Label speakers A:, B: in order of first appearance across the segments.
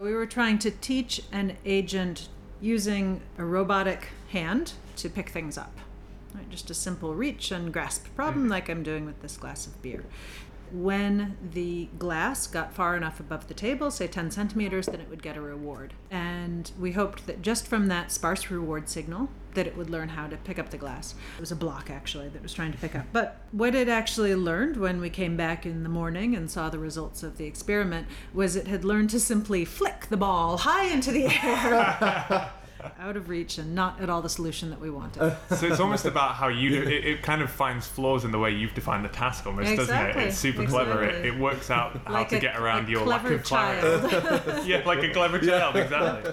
A: We were trying to teach an agent using a robotic hand to pick things up. Right, just a simple reach and grasp problem, mm-hmm. like I'm doing with this glass of beer. When the glass got far enough above the table, say 10 centimeters, then it would get a reward. And we hoped that just from that sparse reward signal, that it would learn how to pick up the glass. It was a block actually that was trying to pick up. But what it actually learned when we came back in the morning and saw the results of the experiment was it had learned to simply flick the ball high into the air. out of reach and not at all the solution that we wanted.
B: So it's almost about how you do it, it kind of finds flaws in the way you've defined the task almost, doesn't it? It's super clever. It, it works out how
A: Like
B: to
A: a-
B: get around your lack of clarity. yeah, like a clever child, exactly.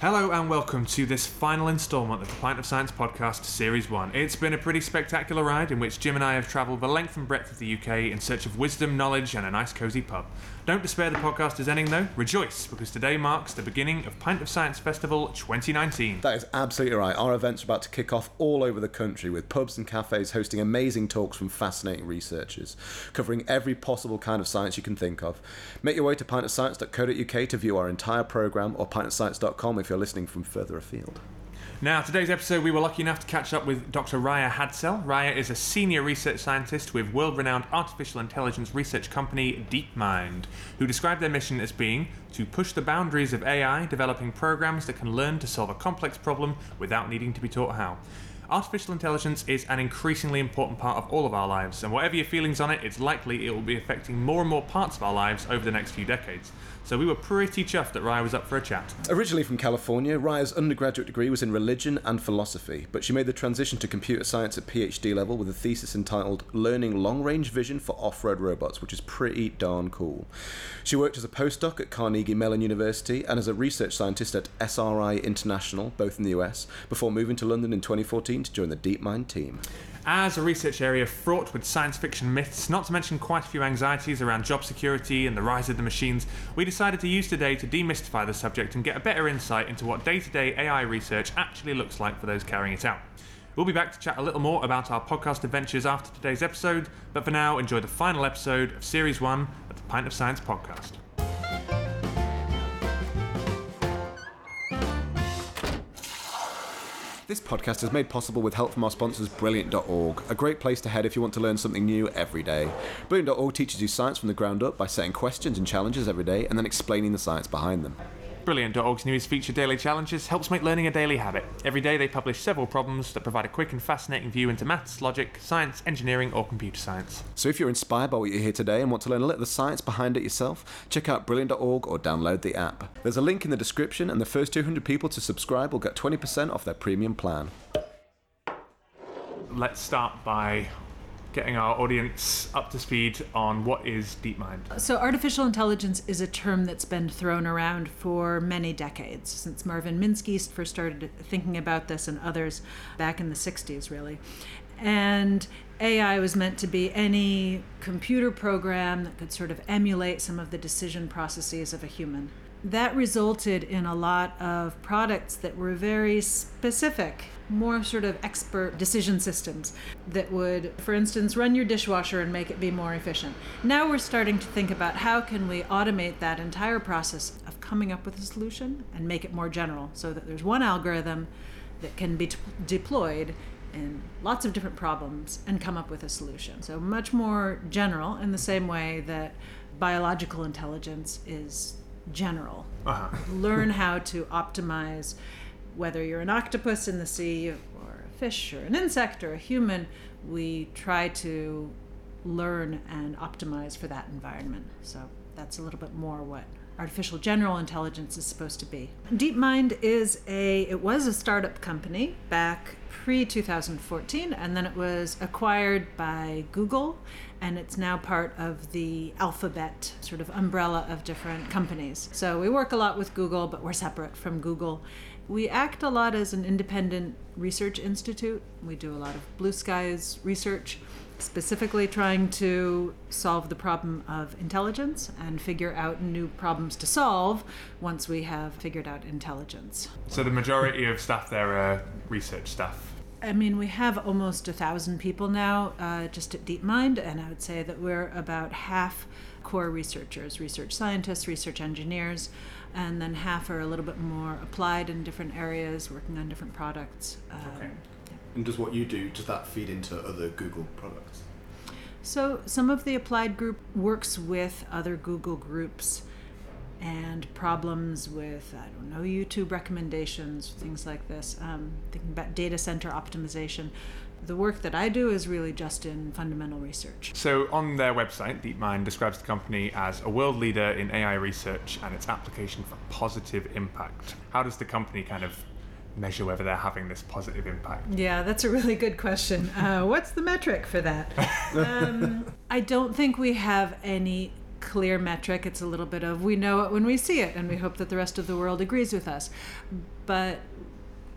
B: Hello and welcome to this final instalment of the Pint of Science podcast, Series 1. It's been a pretty spectacular ride in which Jim and I have travelled the length and breadth of the UK in search of wisdom, knowledge, and a nice cosy pub. Don't despair the podcast is ending though, rejoice, because today marks the beginning of Pint of Science Festival 2019.
C: That is absolutely right. Our events are about to kick off all over the country with pubs and cafes hosting amazing talks from fascinating researchers, covering every possible kind of science you can think of. Make your way to pintofscience.co.uk to view our entire programme or pintofscience.com if you're listening from further afield.
B: Now, today's episode, we were lucky enough to catch up with Dr. Raia Hadsell. Raia is a senior research scientist with world renowned artificial intelligence research company DeepMind, who described their mission as being to push the boundaries of AI, developing programs that can learn to solve a complex problem without needing to be taught how. Artificial intelligence is an increasingly important part of all of our lives, and whatever your feelings on it, it's likely it will be affecting more and more parts of our lives over the next few decades. So we were pretty chuffed that Raia was up for a chat.
C: Originally from California, Raia's undergraduate degree was in religion and philosophy, but she made the transition to computer science at PhD level with a thesis entitled Learning Long Range Vision for Off Road Robots, which is pretty darn cool. She worked as a postdoc at Carnegie Mellon University and as a research scientist at SRI International, both in the US, before moving to London in 2014 to join the DeepMind team.
B: As a research area fraught with science fiction myths, not to mention quite a few anxieties around job security and the rise of the machines, we decided to use today to demystify the subject and get a better insight into what day to day AI research actually looks like for those carrying it out. We'll be back to chat a little more about our podcast adventures after today's episode, but for now, enjoy the final episode of Series 1 of the Pint of Science podcast.
C: This podcast is made possible with help from our sponsors, Brilliant.org, a great place to head if you want to learn something new every day. Brilliant.org teaches you science from the ground up by setting questions and challenges every day and then explaining the science behind them.
B: Brilliant.org's newest feature, Daily Challenges, helps make learning a daily habit. Every day they publish several problems that provide a quick and fascinating view into maths, logic, science, engineering, or computer science.
C: So if you're inspired by what you hear today and want to learn a little of the science behind it yourself, check out Brilliant.org or download the app. There's a link in the description, and the first 200 people to subscribe will get 20% off their premium plan.
B: Let's start by getting our audience up to speed on what is DeepMind.
A: So, artificial intelligence is a term that's been thrown around for many decades, since Marvin Minsky first started thinking about this and others back in the 60s, really. And AI was meant to be any computer program that could sort of emulate some of the decision processes of a human. That resulted in a lot of products that were very specific, more sort of expert decision systems that would, for instance, run your dishwasher and make it be more efficient. Now we're starting to think about how can we automate that entire process of coming up with a solution and make it more general so that there's one algorithm that can be t- deployed in lots of different problems and come up with a solution. So much more general in the same way that biological intelligence is general.
B: Uh-huh.
A: Learn how to optimize whether you're an octopus in the sea or a fish or an insect or a human, we try to learn and optimize for that environment. So that's a little bit more what artificial general intelligence is supposed to be. DeepMind is a it was a startup company back pre 2014 and then it was acquired by Google and it's now part of the alphabet sort of umbrella of different companies. So we work a lot with Google but we're separate from Google. We act a lot as an independent research institute. We do a lot of blue skies research specifically trying to solve the problem of intelligence and figure out new problems to solve once we have figured out intelligence.
B: So the majority of staff there are research staff.
A: I mean, we have almost a thousand people now uh, just at DeepMind, and I would say that we're about half core researchers, research scientists, research engineers, and then half are a little bit more applied in different areas, working on different products. Um,
B: Okay.
D: And does what you do, does that feed into other Google products?
A: So some of the applied group works with other Google groups and problems with I don't know YouTube recommendations, things like this. Um, thinking about data center optimization. The work that I do is really just in fundamental research.
B: So, on their website, DeepMind describes the company as a world leader in AI research and its application for positive impact. How does the company kind of measure whether they're having this positive impact?
A: Yeah, that's a really good question. Uh, what's the metric for that? Um, I don't think we have any clear metric. It's a little bit of we know it when we see it, and we hope that the rest of the world agrees with us. But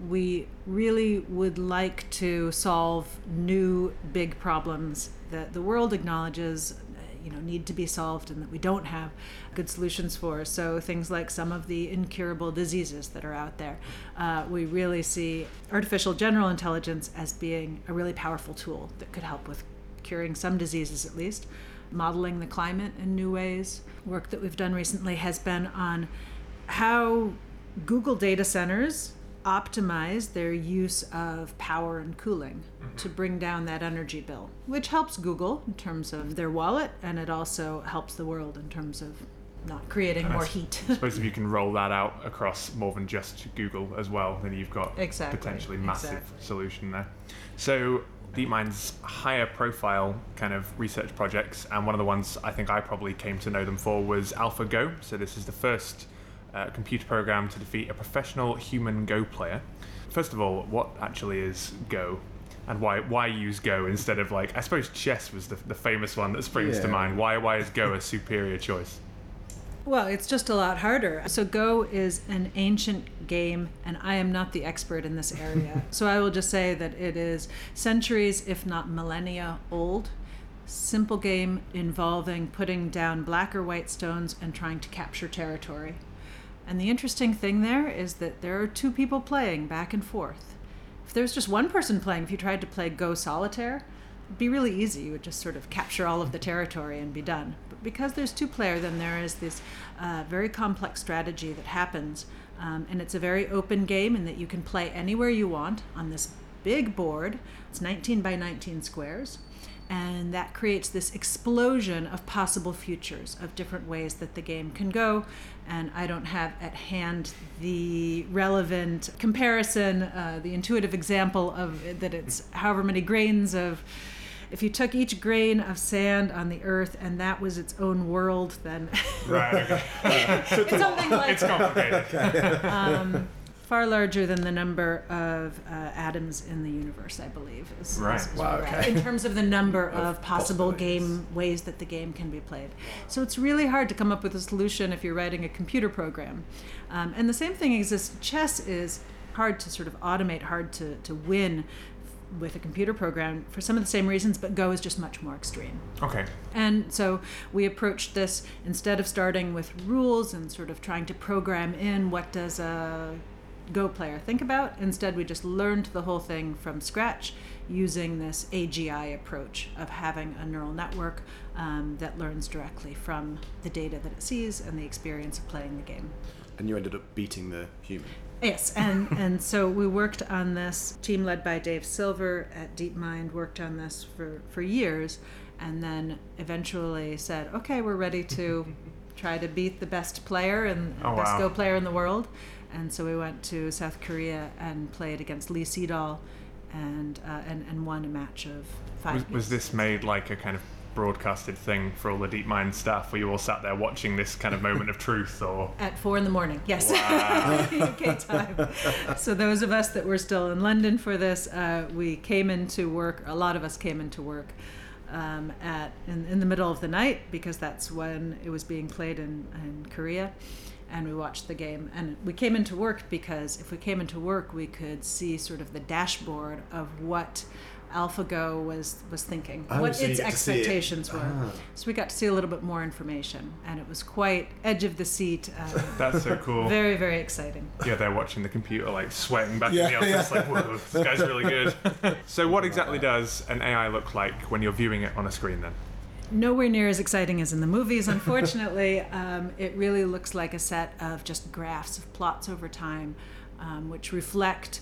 A: we really would like to solve new big problems that the world acknowledges you know need to be solved and that we don't have good solutions for. So things like some of the incurable diseases that are out there uh, we really see artificial general intelligence as being a really powerful tool that could help with curing some diseases at least modeling the climate in new ways. Work that we've done recently has been on how Google data centers optimize their use of power and cooling mm-hmm. to bring down that energy bill, which helps Google in terms of their wallet and it also helps the world in terms of not creating more heat.
B: I suppose if you can roll that out across more than just Google as well, then you've got
A: Exactly,
B: potentially massive
A: exactly.
B: solution there. So DeepMind's higher profile kind of research projects, and one of the ones I think I probably came to know them for was AlphaGo. So this is the first uh, computer program to defeat a professional human Go player. First of all, what actually is Go? And why why use Go instead of like I suppose chess was the, the famous one that springs to mind. Why why is Go a superior choice?
A: Well, it's just a lot harder. So, Go is an ancient game, and I am not the expert in this area. so, I will just say that it is centuries, if not millennia, old. Simple game involving putting down black or white stones and trying to capture territory. And the interesting thing there is that there are two people playing back and forth. If there's just one person playing, if you tried to play Go Solitaire, it'd be really easy. You would just sort of capture all of the territory and be done. But because there's two player, then there is this uh, very complex strategy that happens. Um, and it's a very open game in that you can play anywhere you want on this big board. It's 19 by 19 squares. And that creates this explosion of possible futures of different ways that the game can go. And I don't have at hand the relevant comparison, uh, the intuitive example of that it's however many grains of. If you took each grain of sand on the earth and that was its own world, then
B: Right. Okay.
A: it's something like
B: it's complicated.
A: um, far larger than the number of uh, atoms in the universe, I believe. Is,
B: Right.
A: is- is
D: Wow,
A: where we're at,
D: okay.
A: In terms of the number of,
D: Of
A: possible game ways that the game can be played. So it's really hard to come up with a solution if you're writing a computer program. Um, and the same thing exists. Chess is hard to sort of automate, hard to, to win with a computer program for some of the same reasons, but Go is just much more extreme.
B: Okay.
A: And so we approached this instead of starting with rules and sort of trying to program in what does a Go player think about. Instead, we just learned the whole thing from scratch using this AGI approach of having a neural network um, that learns directly from the data that it sees and the experience of playing the game.
D: And you ended up beating the human.
A: Yes, and and so we worked on this team led by Dave Silver at DeepMind worked on this for for years, and then eventually said, okay, we're ready to try to beat the best player and
B: Oh,
A: best
B: wow.
A: Go player in the world, and so we went to South Korea and played against Lee Sedol, and uh, and and won a match of five.
B: Was, was this made like a kind of broadcasted thing for all the DeepMind staff where you all sat there watching this kind of moment of truth or
A: At four in the morning, yes.
B: Wow.
A: UK time. So those of us that were still in London for this, uh, we came into work. A lot of us came into work um, at in, in the middle of the night because that's when it was being played in, in Korea, and we watched the game. And we came into work because if we came into work, we could see sort of the dashboard of what AlphaGo was was thinking,
D: Oh,
A: what
D: so
A: its
D: get to see it.
A: expectations were.
D: Ah.
A: So we got to see a little bit more information, and it was quite edge of the seat. Uh,
B: That's so cool.
A: very very exciting.
B: Yeah, they're watching the computer like sweating back
C: Yeah,
B: in the office, like, whoa, this guy's really good. so, what exactly does an AI look like when you're viewing it on a screen then?
A: Nowhere near as exciting as in the movies, unfortunately. um, it really looks like a set of just graphs of plots over time, um, which reflect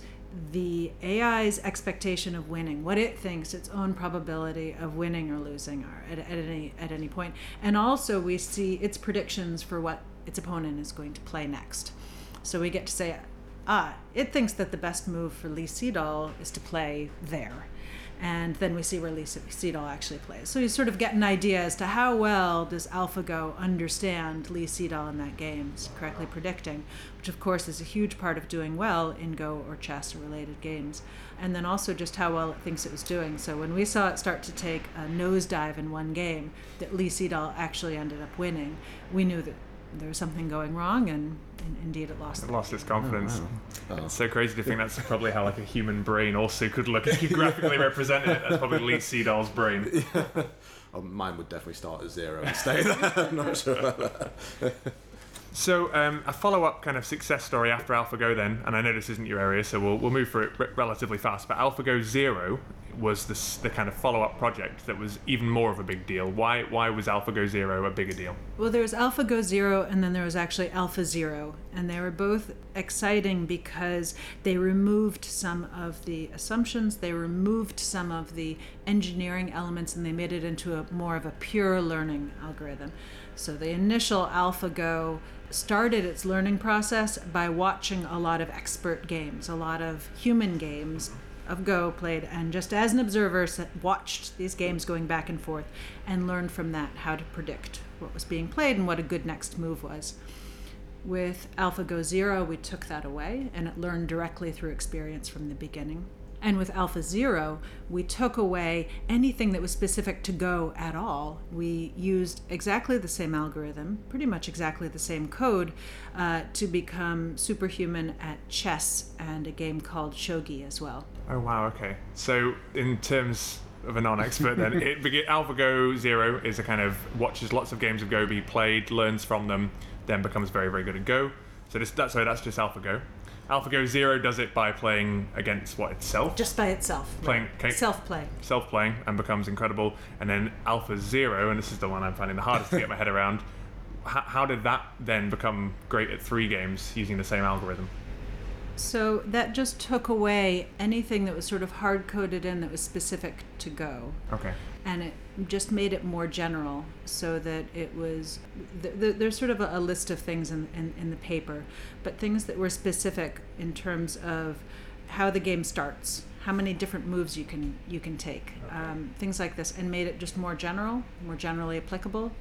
A: the AI's expectation of winning, what it thinks its own probability of winning or losing are at, at any at any point, and also we see its predictions for what its opponent is going to play next. So we get to say, ah, it thinks that the best move for Lee Sedol is to play there. And then we see where Lee Sedol actually plays. So you sort of get an idea as to how well does AlphaGo understand Lee Sedol in that game, correctly predicting, which of course is a huge part of doing well in Go or chess related games. And then also just how well it thinks it was doing. So when we saw it start to take a nosedive in one game that Lee Sedol actually ended up winning, we knew that there was something going wrong, and, and indeed it lost.
B: It lost its confidence.
C: Oh.
B: It's so crazy to think that's probably how like a human brain also could look if you graphically represented it. That's probably Lee Sedol's brain.
C: Oh, mine would definitely start at zero and stay there. I'm not sure about that.
B: So um, a follow-up kind of success story after AlphaGo then, and I know this isn't your area, so we'll, we'll move through it re- relatively fast. But AlphaGo Zero was this, the kind of follow-up project that was even more of a big deal. Why why was AlphaGo Zero a bigger deal?
A: Well, there was AlphaGo Zero, and then there was actually Alpha Zero, and they were both exciting because they removed some of the assumptions, they removed some of the engineering elements, and they made it into a more of a pure learning algorithm. So the initial AlphaGo started its learning process by watching a lot of expert games, a lot of human games of Go played, and just as an observer, watched these games going back and forth and learned from that how to predict what was being played and what a good next move was. With AlphaGo Zero, we took that away and it learned directly through experience from the beginning. And with Alpha Zero, we took away anything that was specific to Go at all. We used exactly the same algorithm, pretty much exactly the same code, uh, to become superhuman at chess and a game called Shogi as well.
B: Oh wow, okay. So in terms of a non-expert, then it, begi- AlphaGo Zero is a kind of watches lots of games of Go be played, learns from them, then becomes very very good at Go. So this that's sorry, that's just AlphaGo. AlphaGo Zero does it by playing against what itself,
A: Just by itself.
B: Playing- okay.
A: Self play.
B: self-playing, and becomes incredible. And then Alpha Zero, and this is the one I'm finding the hardest to get my head around. How, how did that then become great at three games using the same algorithm?
A: So that just took away anything that was sort of hard coded in that was specific to Go.
B: Okay.
A: and it just made it more general so that it was th- th- there's sort of a, a list of things in, in, in the paper but things that were specific in terms of how the game starts how many different moves you can you can take um, things like this and made it just more general more generally applicable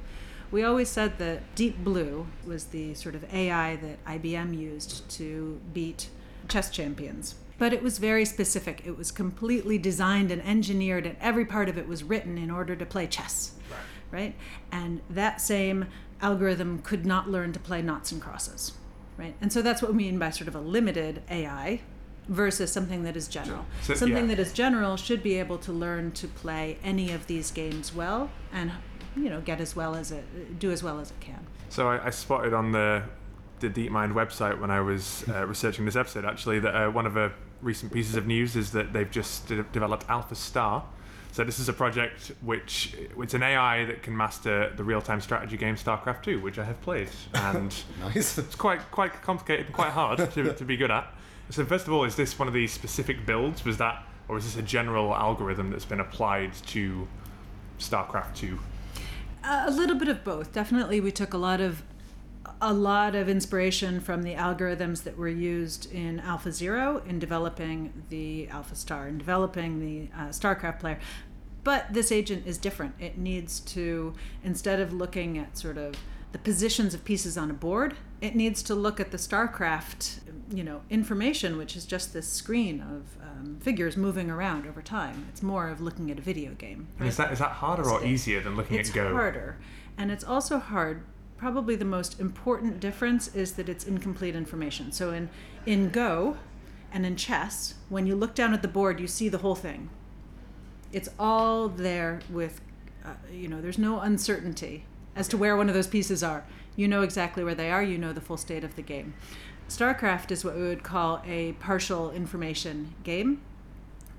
A: we always said that deep blue was the sort of ai that ibm used to beat chess champions but it was very specific. It was completely designed and engineered, and every part of it was written in order to play chess, right? And that same algorithm could not learn to play knots and crosses, right? And so that's what we mean by sort of a limited AI versus something that is general.
B: So-
A: something
B: yeah.
A: that is general should be able to learn to play any of these games well and you know get as well as it do as well as it can.
B: So I, I spotted on the the DeepMind website when I was uh, researching this episode actually that uh, one of the recent pieces of news is that they've just de- developed Alpha Star. So this is a project which it's an AI that can master the real-time strategy game StarCraft 2, which I have played, and
C: Nice.
B: it's quite quite complicated and quite hard to, to be good at. So first of all, is this one of these specific builds? Was that, or is this a general algorithm that's been applied to StarCraft 2?
A: A little bit of both. Definitely, we took a lot of a lot of inspiration from the algorithms that were used in Alpha Zero in developing the Alpha Star and developing the uh, StarCraft player. But this agent is different. It needs to instead of looking at sort of the positions of pieces on a board, it needs to look at the StarCraft, you know, information, which is just this screen of um, figures moving around over time. It's more of looking at a video game.
B: And is that is that harder or easier than looking
A: It's
B: at Go?
A: It's harder, and it's also hard. Probably the most important difference is that it's incomplete information. So in in Go, and in chess, when you look down at the board, you see the whole thing, It's all there with, uh, you know, there's no uncertainty as to where one of those pieces are. You know exactly where they are, you know the full state of the game. StarCraft is what we would call a partial information game.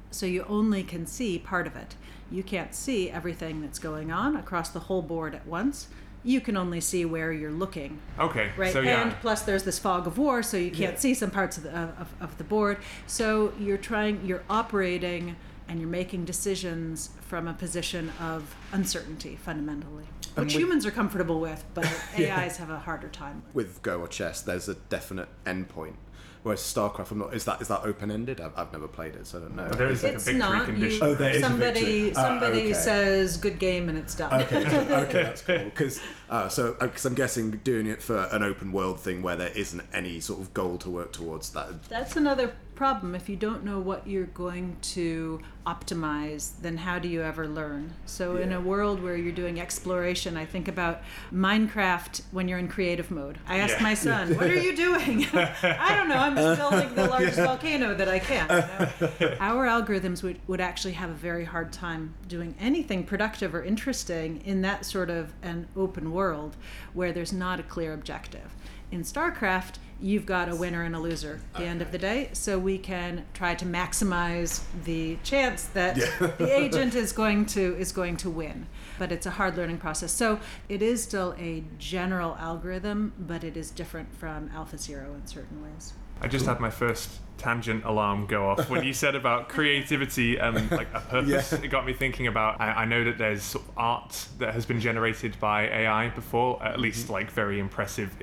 A: So you only can see part of it. You can't see everything that's going on across the whole board at once. You can only see where you're looking
B: Okay.
A: right?
B: So yeah.
A: And plus, there's this fog of war, so you can't
D: Yeah.
A: see some parts of the of, of the board. So you're trying, you're operating, and you're making decisions from a position of uncertainty, fundamentally,
C: And
A: which
C: we-
A: humans are comfortable with, but AIs have a harder time. with.
C: With Go or chess, there's a definite endpoint. Whereas StarCraft, I'm not. Is that is that open ended? I've, I've never played it, so I don't know.
B: There is like a victory
A: not.
B: condition.
A: You,
D: Oh, there is a victory. Ah,
A: somebody
D: okay.
A: says good game and it's done.
D: Okay, okay, that's cool. Because uh, so, because I'm guessing doing it for an open world thing where there isn't any sort of goal to work towards. That
A: That's another problem. If you don't know what you're going to optimize, then how do you ever learn? So, in a world where you're doing exploration, I think about Minecraft when you're in creative mode. I asked
B: Yeah.
A: my son, What are you doing? I don't know. I'm just building the largest volcano that I can. you know? Our algorithms would, would actually have a very hard time doing anything productive or interesting in that sort of an open world where there's not a clear objective. In StarCraft, you've got a winner and a loser at the end of the day, so we can try to maximize the chance that the agent is going to is going to win. But it's a hard learning process. So it is still a general algorithm, but it is different from Alpha Zero in certain ways.
B: I just had my first tangent alarm go off when you said about creativity and like a purpose. It got me thinking about. I, I know that there's art that has been generated by AI before, at mm-hmm. least like very impressive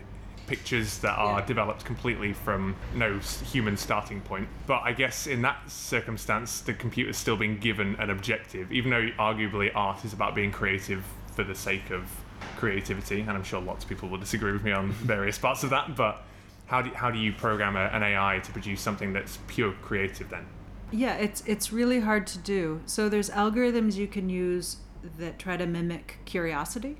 B: pictures that are
A: Yeah.
B: developed completely from no human starting point. But I guess in that circumstance, the computer computer's still being given an objective, even though arguably art is about being creative for the sake of creativity. And I'm sure lots of people will disagree with me on various parts of that, but. How do, how do you program a, an AI to produce something that's pure creative then?
A: Yeah, it's it's really hard to do. So there's algorithms you can use that try to mimic curiosity,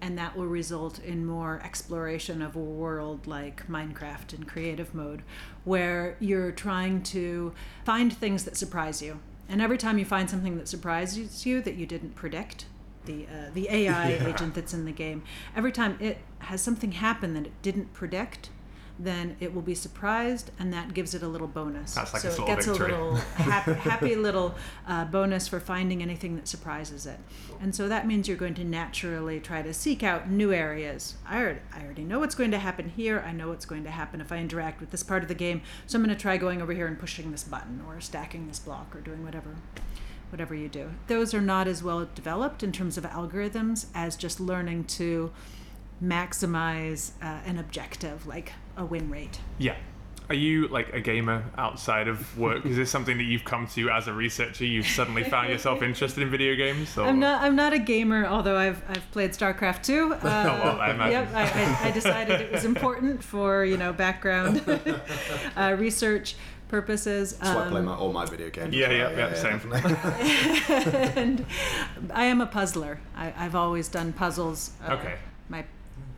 A: and that will result in more exploration of a world like Minecraft in creative mode, where you're trying to find things that surprise you. And every time you find something that surprises you that you didn't predict, the uh, the AI
B: Yeah.
A: agent that's in the game, every time it has something happen that it didn't predict, then it will be surprised, and that gives it a little bonus.
B: That's like
A: so it gets
B: victory.
A: a little happy, happy little uh, bonus for finding anything that surprises it. And so that means you're going to naturally try to seek out new areas. I already, I already know what's going to happen here. I know what's going to happen if I interact with this part of the game. So I'm going to try going over here and pushing this button or stacking this block or doing whatever whatever you do. Those are not as well developed in terms of algorithms as just learning to maximize uh, an objective like a win rate.
B: Yeah. Are you like a gamer outside of work? Is this something that you've come to as a researcher? You've suddenly found yourself interested in video games? Or?
A: I'm not. I'm not a gamer, although I've I've played StarCraft too. Uh,
B: well, I imagine.
A: Yep. I, I, I decided it was important for you know background uh, research purposes.
C: That's why I play
A: Um,
C: my, all my video games.
B: Yeah,
C: as
B: yeah,
C: well.
B: yeah, same.
C: definitely.
A: and I am a puzzler. I, I've always done puzzles. Uh,
B: Okay.
A: My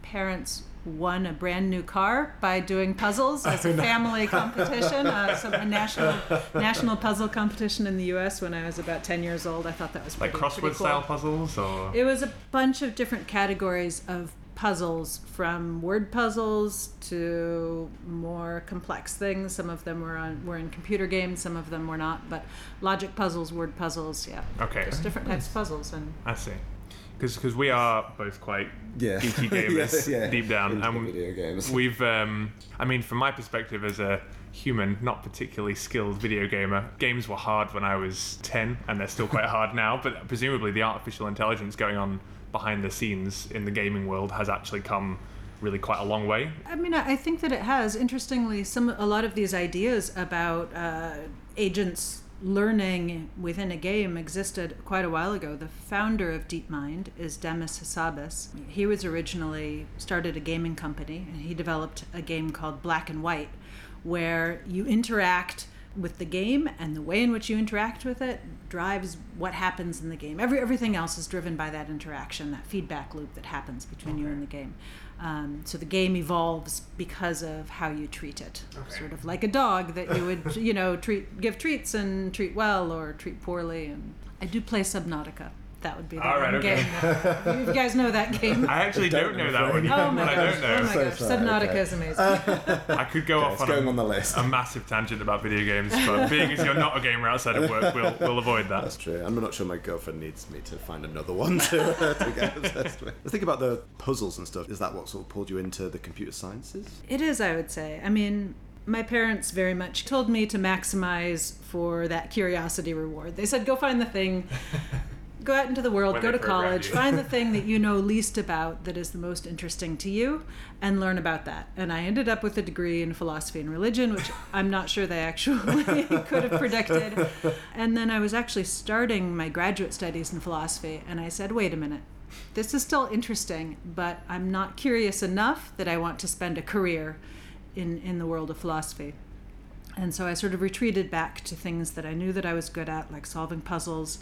A: parents won a brand new car by doing puzzles as a family competition, uh, some, a national national puzzle competition in the U.S. when I was about ten years old. I thought that was
B: like
A: pretty,
B: crossword
A: pretty cool.
B: style puzzles or
A: It was a bunch of different categories of puzzles, from word puzzles to more complex things. Some of them were on were in computer games, some of them were not. But logic puzzles, word puzzles, yeah,
B: okay.
A: just different types of puzzles. And
B: I see. Because we are both quite
C: Yeah.
B: geeky gamers
C: Yeah, yeah.
B: deep down,
C: Into
B: and
C: video games.
B: we've. Um, I mean, from my perspective as a human, not particularly skilled video gamer, games were hard when I was ten, and they're still quite hard now. But presumably, the artificial intelligence going on behind the scenes in the gaming world has actually come really quite a long way.
A: I mean, I I think that it has. Interestingly, some a lot of these ideas about uh, agents learning within a game existed quite a while ago. The founder of DeepMind is Demis Hassabis. He was originally started a gaming company, and he developed a game called Black and White, where you interact with the game and the way in which you interact with it drives what happens in the game. Every everything else is driven by that interaction, that feedback loop that happens between you and the game. Um, so the game evolves because of how you treat it,
B: Okay.
A: sort of like a dog that you would you know treat give treats and treat well or treat poorly. And I do play Subnautica. That would be the
B: All right,
A: one
B: okay.
A: game. That, you guys know that game.
B: I actually don't,
D: don't,
B: know that one.
D: afraid.
A: Oh my
B: I
A: gosh!
B: don't know.
A: Oh my
D: So
A: gosh!
D: sorry,
A: Subnautica
D: okay.
A: is amazing.
B: I could go off on
D: going
B: a,
D: on the list.
B: a massive tangent about video games, but being as you're not a gamer outside of work, we'll, we'll avoid that.
D: That's true. I'm not sure my girlfriend needs me to find another one to, to get obsessed with. Let's think about the puzzles and stuff. Is that what sort of pulled you into the computer sciences?
A: It is, I would say. I mean, my parents very much told me to maximize for that curiosity reward. They said, go find the thing, go out into the world,
B: When
A: go to college, find the thing that you know least about that is the most interesting to you, and learn about that. And I ended up with a degree in philosophy and religion, which I'm not sure they actually could have predicted. And then I was actually starting my graduate studies in philosophy, and I said, wait a minute. This is still interesting, but I'm not curious enough that I want to spend a career in, in the world of philosophy. And so I sort of retreated back to things that I knew that I was good at, like solving puzzles,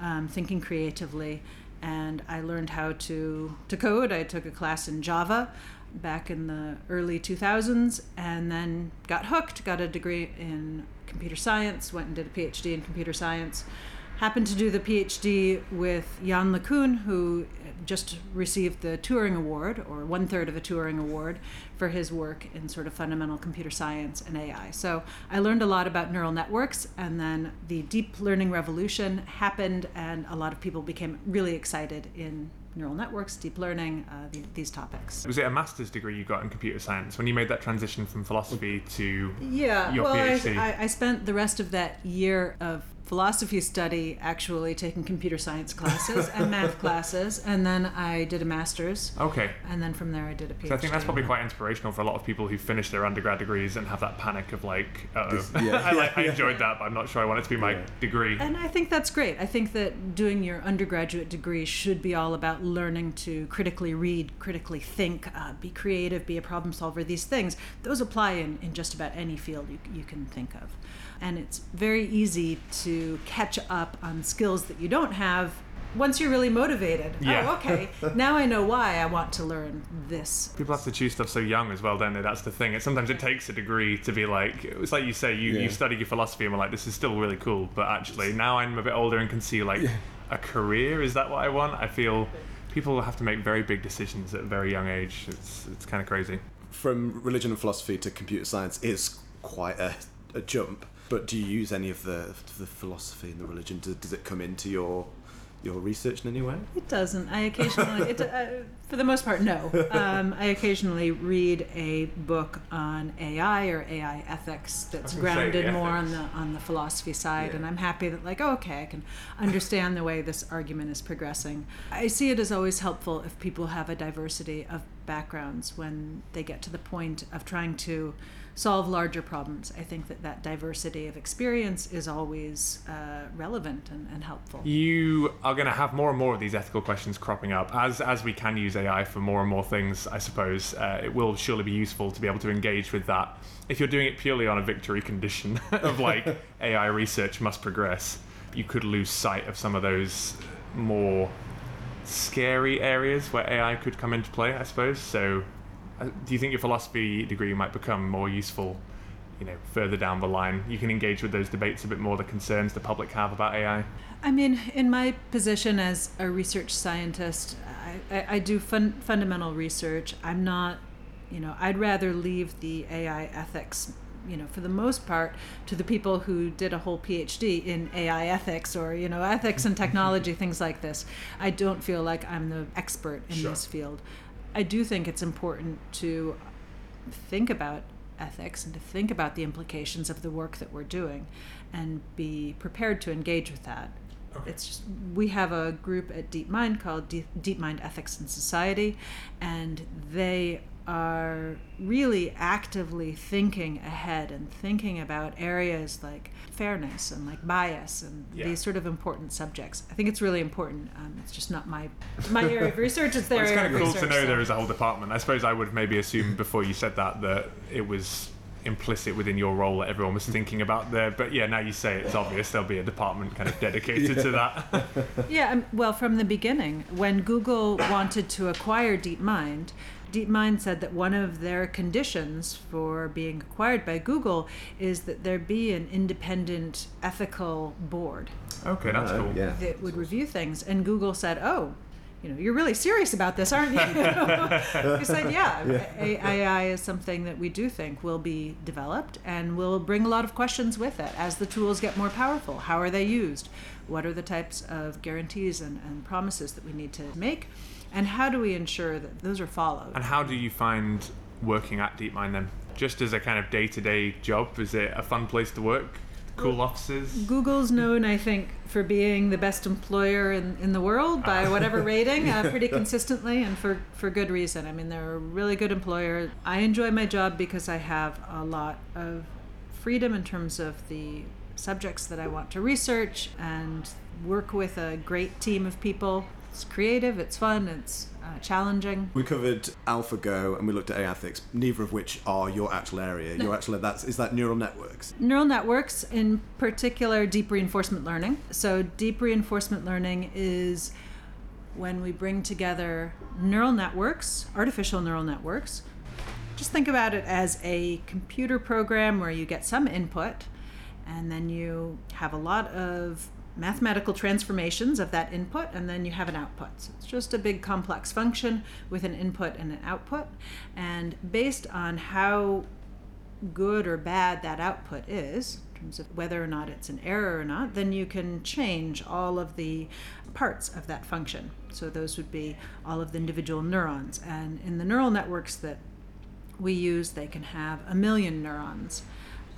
A: um, thinking creatively, and I learned how to, to code. I took a class in Java back in the early 2000s and then got hooked, got a degree in computer science, went and did a PhD in computer science. Happened to do the PhD with Yann LeCun, who just received the Turing Award, or one third of a Turing Award, for his work in sort of fundamental computer science and AI. So I learned a lot about neural networks, and then the deep learning revolution happened, and a lot of people became really excited in neural networks, deep learning, uh, the, these topics.
B: Was it a master's degree you got in computer science when you made that transition from philosophy to
A: Yeah,
B: your
A: well,
B: PhD?
A: I, I spent the rest of that year of philosophy study actually taking computer science classes and math classes, and then I did a master's,
B: Okay.
A: and then from there I did a PhD.
B: So I think that's probably quite inspirational for a lot of people who finish their undergrad degrees and have that panic of like, uh oh,
D: yeah,
B: I, like, I enjoyed that, but I'm not sure I want it to be my
D: Yeah.
B: degree.
A: And I think that's great. I think that doing your undergraduate degree should be all about learning to critically read, critically think, uh, be creative, be a problem solver. These things, those apply in, in just about any field you, you can think of. And it's very easy to catch up on skills that you don't have once you're really motivated.
B: Oh, yeah.
A: Oh, okay. now I know why I want to learn this.
B: People have to choose stuff so young as well, don't they? That's the thing. It, sometimes it takes a degree to be like, it's like you say, you,
C: Yeah.
B: you study your philosophy and we're like, this is still really cool, but actually now I'm a bit older and can see like a career. Is that what I want? I feel people have to make very big decisions at a very young age. It's, it's kind of crazy.
D: From religion and philosophy to computer science is quite a, a jump. But do you use any of the the philosophy and the religion? Does, does it come into your your research in any way?
A: It doesn't. I occasionally, it, uh, for the most part, no. Um, I occasionally read a book on AI or AI ethics that's
B: was gonna say,
A: grounded
B: the
A: more on the on the philosophy side,
D: Yeah.
A: and I'm happy that like, oh, okay, I can understand the way this argument is progressing. I see it as always helpful if people have a diversity of backgrounds when they get to the point of trying to solve larger problems. I think that that diversity of experience is always uh, relevant and, and helpful.
B: You are going to have more and more of these ethical questions cropping up as as we can use AI for more and more things. I suppose uh, it will surely be useful to be able to engage with that. If you're doing it purely on a victory condition of like AI research must progress, you could lose sight of some of those more scary areas where AI could come into play. I suppose. So, Uh, do you think your philosophy degree might become more useful? You know, further down the line, you can engage with those debates a bit more. The concerns the public have about AI.
A: I mean, in my position as a research scientist, I, I, I do fun, fundamental research. I'm not, you know, I'd rather leave the AI ethics, you know, for the most part, to the people who did a whole PhD in AI ethics or, you know, ethics and technology, things like this. I don't feel like I'm the expert in
B: Sure.
A: this field. I do think it's important to think about ethics and to think about the implications of the work that we're doing and be prepared to engage with that. It's just we have a group at DeepMind called De- DeepMind Ethics and Society, and they are really actively thinking ahead and thinking about areas like fairness and like bias and
B: Yeah.
A: these sort of important subjects. I think it's really important. Um, it's just not my my area of research. It's their
B: Well, it's kind of
A: of
B: cool to know
A: so-
B: there is a whole department. I suppose I would maybe assume before you said that that it was implicit within your role that everyone was thinking about there. But yeah, now you say it's obvious there'll be a department kind of dedicated to that.
A: Yeah, um, well, from the beginning, when Google wanted to acquire DeepMind, DeepMind said that one of their conditions for being acquired by Google is that there be an independent ethical board
B: okay, that's
C: Oh,
B: cool.
C: Yeah.
A: that would review things. And Google said, "Oh, you know, you're really serious about this, aren't you?" we said, "Yeah, A- AI is something that we do think will be developed and will bring a lot of questions with it as the tools get more powerful. How are they used? What are the types of guarantees and, and promises that we need to make?" And how do we ensure that those are followed?
B: And how do you find working at DeepMind then? Just as a kind of day to day job, is it a fun place to work? Cool offices?
A: Google's known, I think, for being the best employer in, in the world by whatever rating, uh, pretty consistently, and for, for good reason. I mean, they're a really good employer. I enjoy my job because I have a lot of freedom in terms of the subjects that I want to research and work with a great team of people. It's creative, it's fun, it's uh, challenging.
D: We covered AlphaGo and we looked at AI ethics, neither of which are your actual area. Your actual that's is that neural networks.
A: Neural networks, in particular, deep reinforcement learning. So, deep reinforcement learning is when we bring together neural networks, artificial neural networks. Just think about it as a computer program where you get some input and then you have a lot of mathematical transformations of that input and then you have an output. So it's just a big complex function with an input and an output. And based on how good or bad that output is, in terms of whether or not it's an error or not, then you can change all of the parts of that function. So those would be all of the individual neurons. And in the neural networks that we use, they can have a million neurons.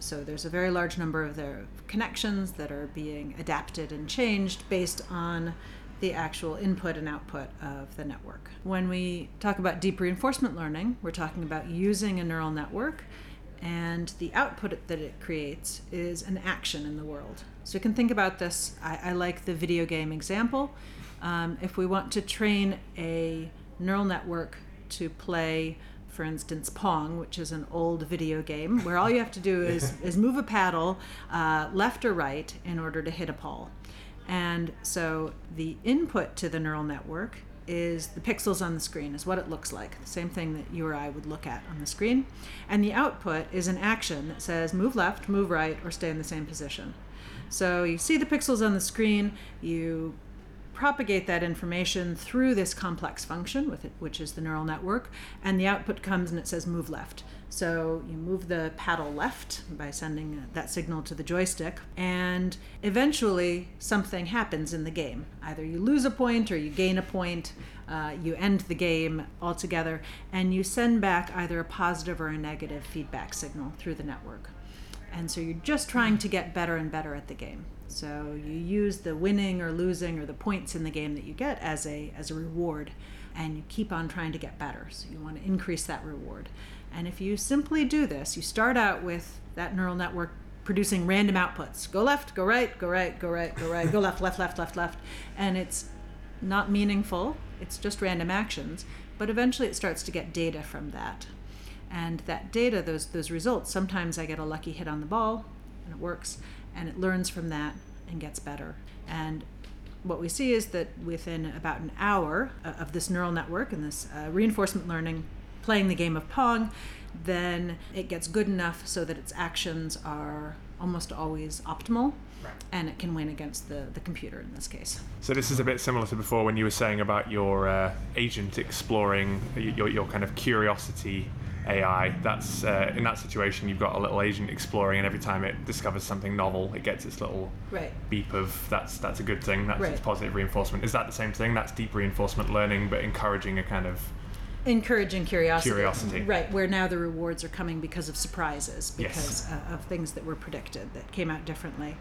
A: So there's a very large number of their connections that are being adapted and changed based on the actual input and output of the network. When we talk about deep reinforcement learning, we're talking about using a neural network and the output that it creates is an action in the world. So you can think about this. I, I like the video game example. Um, if we want to train a neural network to play, for instance, Pong, which is an old video game where all you have to do is, is move a paddle uh, left or right in order to hit a ball. And so the input to the neural network is the pixels on the screen, is what it looks like. The same thing that you or I would look at on the screen. And the output is an action that says move left, move right, or stay in the same position. So you see the pixels on the screen, you propagate that information through this complex function, with it, which is the neural network, and the output comes and it says move left. So you move the paddle left by sending that signal to the joystick, and eventually something happens in the game. Either you lose a point or you gain a point, uh, you end the game altogether, and you send back either a positive or a negative feedback signal through the network. And so you're just trying to get better and better at the game. So you use the winning or losing or the points in the game that you get as a as a reward and you keep on trying to get better. So you want to increase that reward. And if you simply do this, you start out with that neural network producing random outputs. Go left, go right, go right, go right, go right, go left, left, left, left, left. And it's not meaningful. It's just random actions, but eventually it starts to get data from that. And that data, those those results, sometimes I get a lucky hit on the ball and it works and it learns from that and gets better. And what we see is that within about an hour uh, of this neural network and this uh, reinforcement learning playing the game of Pong, then it gets good enough so that its actions are almost always optimal and it can win against the, the computer in this case.
B: So this is a bit similar to before when you were saying about your uh, agent exploring your, your kind of curiosity AI. That's uh, in that situation you've got a little agent exploring, and every time it discovers something novel, it gets its little
A: Right.
B: beep of that's that's a good thing. That's
A: Right.
B: its positive reinforcement. Is that the same thing? That's deep reinforcement learning, but encouraging a kind of
A: encouraging curiosity.
B: Curiosity.
A: Right, where now the rewards are coming because of surprises,
B: Yes.
A: because uh, of things that were predicted that came out differently.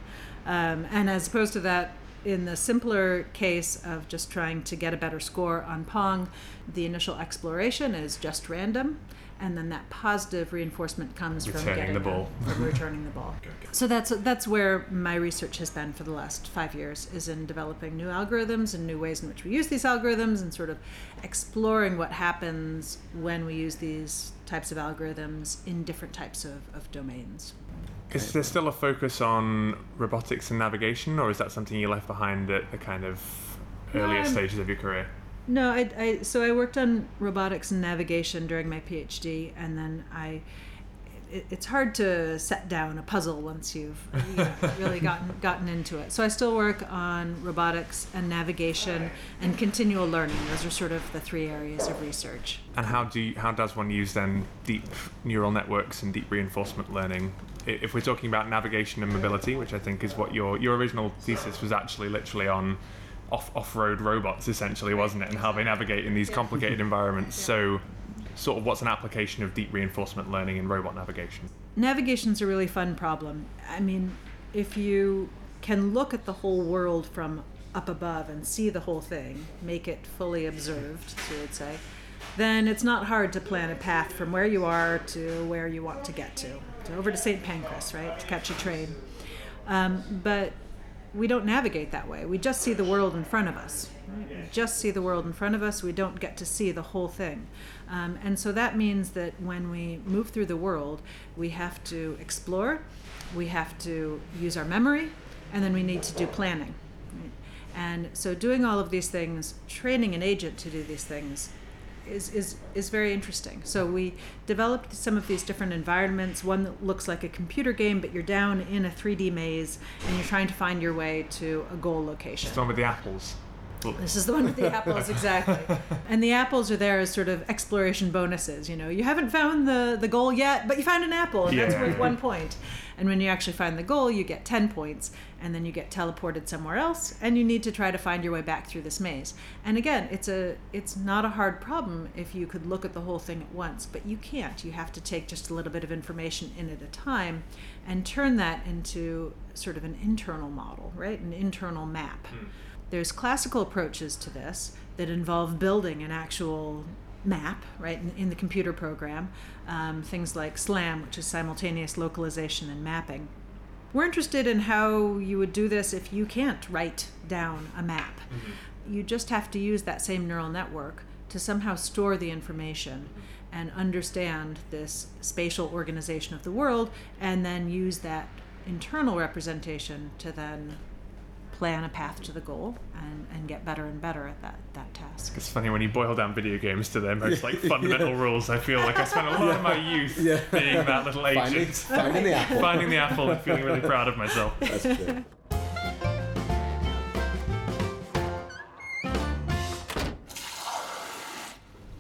A: Um, and as opposed to that, in the simpler case of just trying to get a better score on Pong, the initial exploration is just random. And then that positive reinforcement comes from getting
B: the ball.
A: from returning the ball. So that's that's where my research has been for the last five years is in developing new algorithms and new ways in which we use these algorithms and sort of exploring what happens when we use these types of algorithms in different types of, of domains.
B: Is there still a focus on robotics and navigation, or is that something you left behind at the kind of earlier stages of your career?
A: No, I, I so I worked on robotics and navigation during my PhD, and then I. It, it's hard to set down a puzzle once you've you know, really gotten gotten into it. So I still work on robotics and navigation and continual learning. Those are sort of the three areas of research.
B: And how do you, how does one use then deep neural networks and deep reinforcement learning? If we're talking about navigation and mobility, which I think is what your your original thesis was actually literally on off off road robots, essentially, wasn't it, and how they navigate in these complicated environments. So, sort of, what's an application of deep reinforcement learning in robot navigation?
A: Navigation's a really fun problem. I mean, if you can look at the whole world from up above and see the whole thing, make it fully observed, so would say, then it's not hard to plan a path from where you are to where you want to get to. So over to St. Pancras, right, to catch a train. Um, but we don't navigate that way. We just see the world in front of us. right? We just see the world in front of us. We don't get to see the whole thing. Um, and so that means that when we move through the world, we have to explore, we have to use our memory, and then we need to do planning. right? And so doing all of these things, training an agent to do these things, is, is, is very interesting. So we developed some of these different environments. One that looks like a computer game, but you're down in a 3D maze and you're trying to find your way to a goal location.
B: It's the one with the apples.
A: This is the one with the apples, exactly. And the apples are there as sort of exploration bonuses. You know, you haven't found the, the goal yet, but you found an apple, and that's worth one point. And when you actually find the goal, you get 10 points, and then you get teleported somewhere else, and you need to try to find your way back through this maze. And again, it's a it's not a hard problem if you could look at the whole thing at once, but you can't. You have to take just a little bit of information in at a time and turn that into sort of an internal model, right? An internal map. Hmm. There's classical approaches to this that involve building an actual map, right, in, in the computer program. Um, things like SLAM, which is simultaneous localization and mapping. We're interested in how you would do this if you can't write down a map. You just have to use that same neural network to somehow store the information and understand this spatial organization of the world and then use that internal representation to then plan a path to the goal and, and get better and better at that, that task.
B: It's funny when you boil down video games to their most like fundamental rules. I feel like I spent a lot of my youth
C: Yeah.
B: being that little agent,
C: finding the apple.
B: finding the apple and feeling really proud of myself.
C: That's true.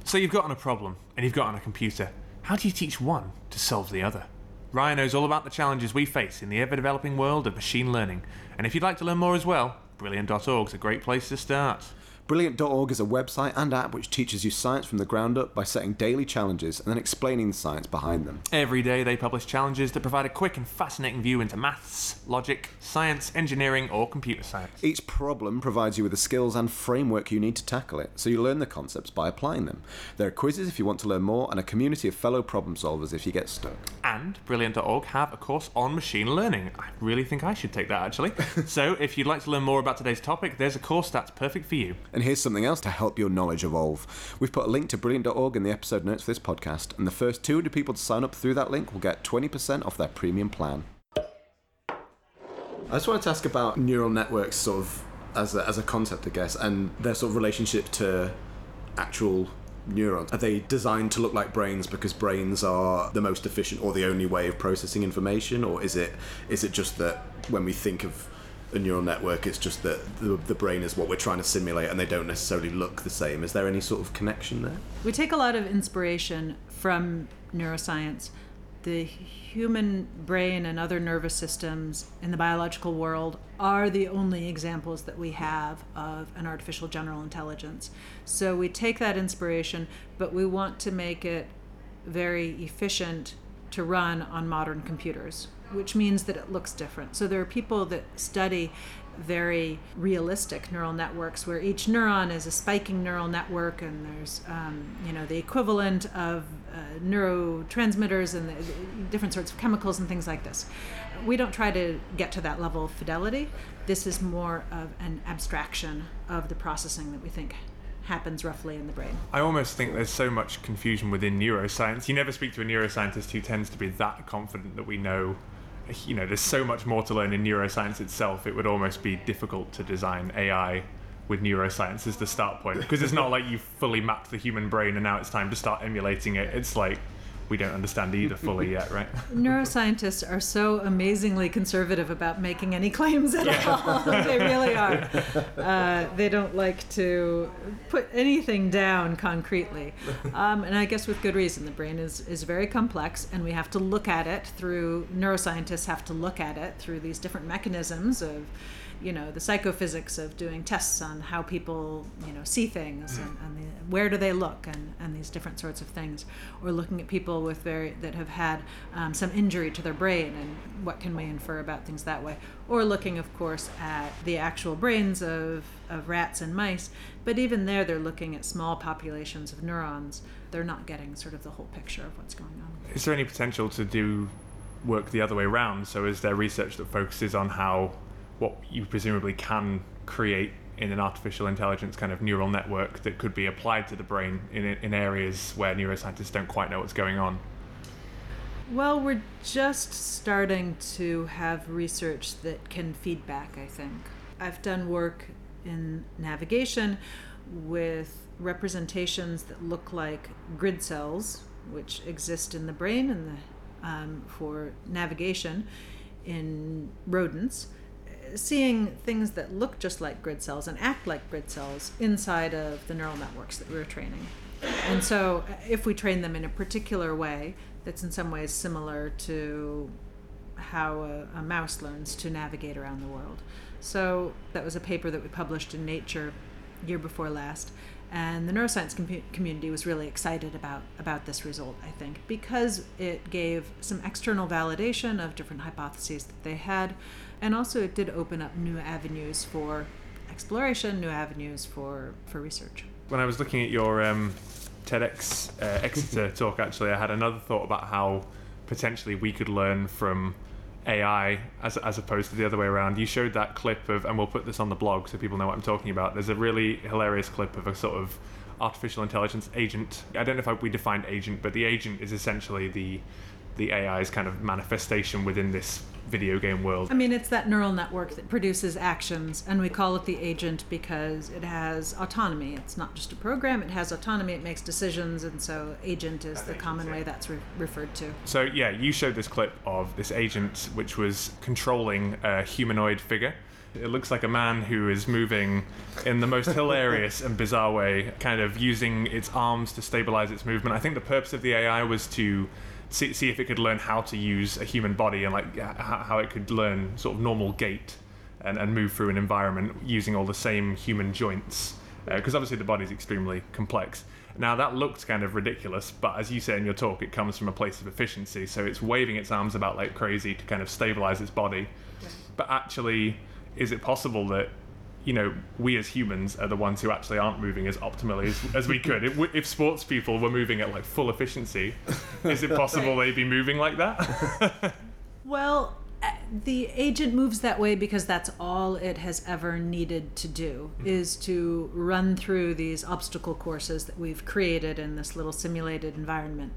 B: So you've got on a problem and you've got on a computer. How do you teach one to solve the other? Raia knows all about the challenges we face in the ever developing world of machine learning. And if you'd like to learn more as well, brilliant.org is a great place to start.
C: Brilliant.org is a website and app which teaches you science from the ground up by setting daily challenges and then explaining the science behind them.
B: Every day they publish challenges that provide a quick and fascinating view into maths, logic, science, engineering, or computer science.
C: Each problem provides you with the skills and framework you need to tackle it, so you learn the concepts by applying them. There are quizzes if you want to learn more, and a community of fellow problem solvers if you get stuck.
B: And Brilliant.org have a course on machine learning. I really think I should take that actually. so if you'd like to learn more about today's topic, there's a course that's perfect for you.
C: And here's something else to help your knowledge evolve. We've put a link to brilliant.org in the episode notes for this podcast, and the first 200 people to sign up through that link will get 20% off their premium plan. I just wanted to ask about neural networks, sort of as a, as a concept, I guess, and their sort of relationship to actual neurons. Are they designed to look like brains because brains are the most efficient or the only way of processing information, or is it is it just that when we think of a neural network, it's just that the, the brain is what we're trying to simulate, and they don't necessarily look the same? Is there any sort of connection there?
A: We take a lot of inspiration from neuroscience. The human brain and other nervous systems in the biological world are the only examples that we have of an artificial general intelligence. So we take that inspiration, but we want to make it very efficient to run on modern computers, which means that it looks different. So there are people that study very realistic neural networks where each neuron is a spiking neural network and there's um, you know the equivalent of uh, neurotransmitters and the, the different sorts of chemicals and things like this we don't try to get to that level of fidelity this is more of an abstraction of the processing that we think happens roughly in the brain
B: I almost think there's so much confusion within neuroscience. You never speak to a neuroscientist who tends to be that confident that we know. You know, there's so much more to learn in neuroscience itself. It would almost be difficult to design AI with neuroscience as the start point because it's not like you fully mapped the human brain and now it's time to start emulating it. It's like we don't understand either fully yet, right?
A: neuroscientists are so amazingly conservative about making any claims at all. they really are. Uh, they don't like to put anything down concretely. Um, and I guess with good reason. The brain is, is very complex, and we have to look at it through, neuroscientists have to look at it through these different mechanisms of you know the psychophysics of doing tests on how people you know see things and, and the, where do they look and these different sorts of things. Or looking at people with very that have had um, some injury to their brain and what can we infer about things that way? Or looking of course at the actual brains of, of rats and mice but even there they're looking at small populations of neurons. They're not getting sort of the whole picture of what's going on.
B: Is there any potential to do work the other way around? So is there research that focuses on how what you presumably can create in an artificial intelligence kind of neural network that could be applied to the brain in, in areas where neuroscientists don't quite know what's going on?
A: Well, we're just starting to have research that can feed back, I think. I've done work in navigation with representations that look like grid cells, which exist in the brain and the, um, for navigation in rodents. Seeing things that look just like grid cells and act like grid cells inside of the neural networks that we were training. And so, uh, if we train them in a particular way that's in some ways similar to how a, a mouse learns to navigate around the world. So, that was a paper that we published in Nature year before last. And the neuroscience com- community was really excited about, about this result, I think, because it gave some external validation of different hypotheses that they had. And also, it did open up new avenues for exploration, new avenues for, for research.
B: When I was looking at your um, TEDx uh, Exeter talk, actually, I had another thought about how potentially we could learn from AI as, as opposed to the other way around. You showed that clip of, and we'll put this on the blog so people know what I'm talking about. There's a really hilarious clip of a sort of artificial intelligence agent. I don't know if I, we defined agent, but the agent is essentially the the AI's kind of manifestation within this video game world.
A: I mean, it's that neural network that produces actions, and we call it the agent because it has autonomy. It's not just a program, it has autonomy, it makes decisions, and so agent is the common way that's re- referred to.
B: So yeah, you showed this clip of this agent which was controlling a humanoid figure. It looks like a man who is moving in the most hilarious and bizarre way, kind of using its arms to stabilize its movement. I think the purpose of the AI was to see, see if it could learn how to use a human body and like h- how it could learn sort of normal gait and, and move through an environment using all the same human joints. Uh, because obviously the body's extremely complex. Now that looked kind of ridiculous, but as you say in your talk, it comes from a place of efficiency. So it's waving its arms about like crazy to kind of stabilize its body. But actually, is it possible that you know we as humans are the ones who actually aren't moving as optimally as, as we could? If, if sports people were moving at like full efficiency, is it possible they'd be moving like that?
A: Well, uh, the agent moves that way because that's all it has ever needed to do is to run through these obstacle courses that we've created in this little simulated environment.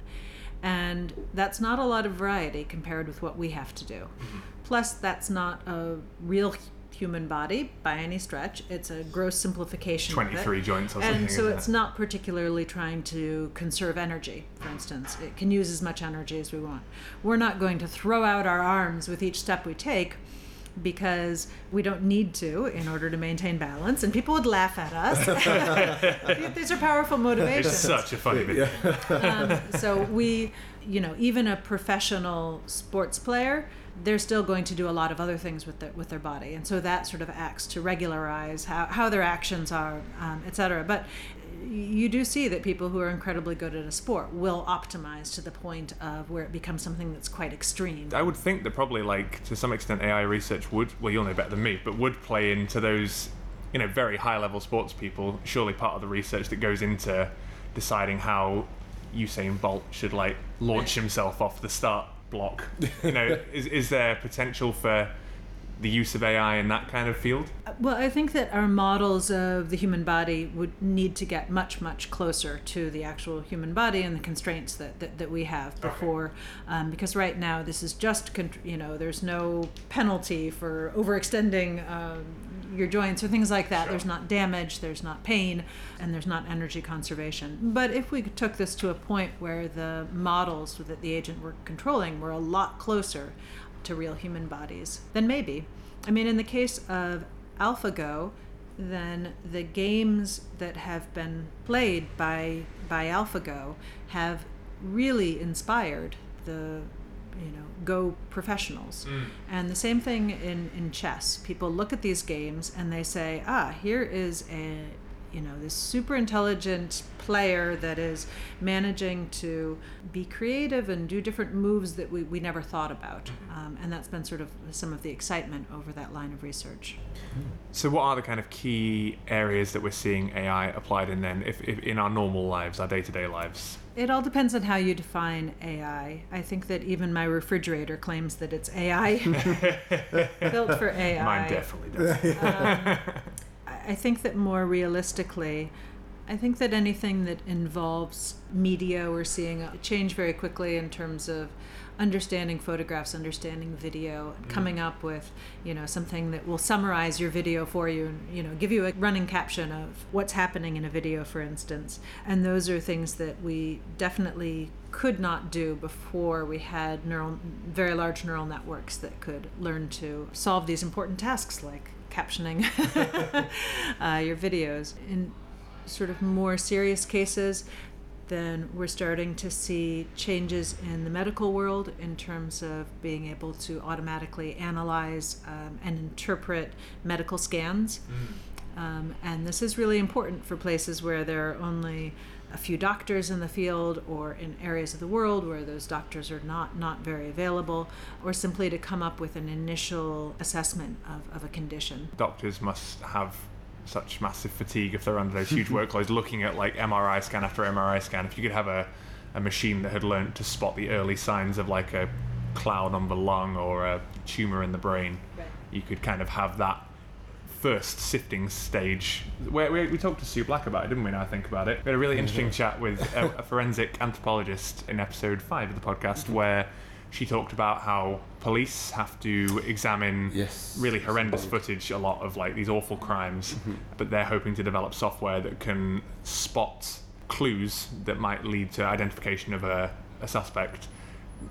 A: And that's not a lot of variety compared with what we have to do. Plus, that's not a real human body by any stretch. It's a gross simplification. of it.
B: 23 joints or something.
A: And so
B: isn't
A: it's
B: it?
A: not particularly trying to conserve energy, for instance. It can use as much energy as we want. We're not going to throw out our arms with each step we take because we don't need to in order to maintain balance, and people would laugh at us. These are powerful motivations
B: It's such a funny bit.
A: um, so we, you know, even a professional sports player, they're still going to do a lot of other things with their with their body, and so that sort of acts to regularize how, how their actions are, um, et cetera. But you do see that people who are incredibly good at a sport will optimize to the point of where it becomes something that's quite extreme.
B: I would think that probably, like, to some extent, AI research would, well, you'll know better than me, but would play into those, you know, very high level sports people. Surely part of the research that goes into deciding how Usain Bolt should, like, launch himself off the start block. You know, is, is there potential for the use of AI in that kind of field?
A: Well, I think that our models of the human body would need to get much, much closer to the actual human body and the constraints that, that, that we have before. Um, because right now, this is just, con- you know, there's no penalty for overextending um, your joints or things like that.
B: Sure.
A: There's not damage, there's not pain, and there's not energy conservation. But if we took this to a point where the models that the agent were controlling were a lot closer to real human bodies, then maybe. I mean, in the case of AlphaGo, then the games that have been played by by AlphaGo have really inspired the you know go professionals. And the same thing in in chess. People look at these games and they say ah here is a you know this super intelligent player that is managing to be creative and do different moves that we, we never thought about mm-hmm. um, and that's been sort of some of the excitement over that line of research mm-hmm.
B: So, what are the kind of key areas that we're seeing AI applied in then, if, if in our normal lives, our day to day lives?
A: It all depends on how you define AI. I think that even my refrigerator claims that it's AI, built for AI.
B: Mine definitely does.
A: I I think that more realistically, I think that anything that involves media, we're seeing a change very quickly in terms of understanding photographs, understanding video, and coming up with, you know, something that will summarize your video for you and, you know, give you a running caption of what's happening in a video, for instance. And those are things that we definitely could not do before we had neural, very large neural networks that could learn to solve these important tasks like captioning uh, your videos. In sort of more serious cases, then we're starting to see changes in the medical world in terms of being able to automatically analyze um, and interpret medical scans. Um, and this is really important for places where there are only a few doctors in the field or in areas of the world where those doctors are not, not very available, or simply to come up with an initial assessment of, of a condition.
B: Doctors must have such massive fatigue if they're under those huge workloads looking at like MRI scan after MRI scan. If you could have a, a machine that had learned to spot the early signs of like a cloud on the lung or a tumor in the brain,
A: Right.
B: you could kind of have that first sifting stage. Where we, we talked to Sue Black about it, didn't we? Now I think about it, we had a really interesting chat with a, a forensic anthropologist in episode five of the podcast, mm-hmm. where she talked about how police have to examine
C: Yes.
B: really horrendous footage, a lot of like these awful crimes, mm-hmm. but they're hoping to develop software that can spot clues that might lead to identification of a, a suspect.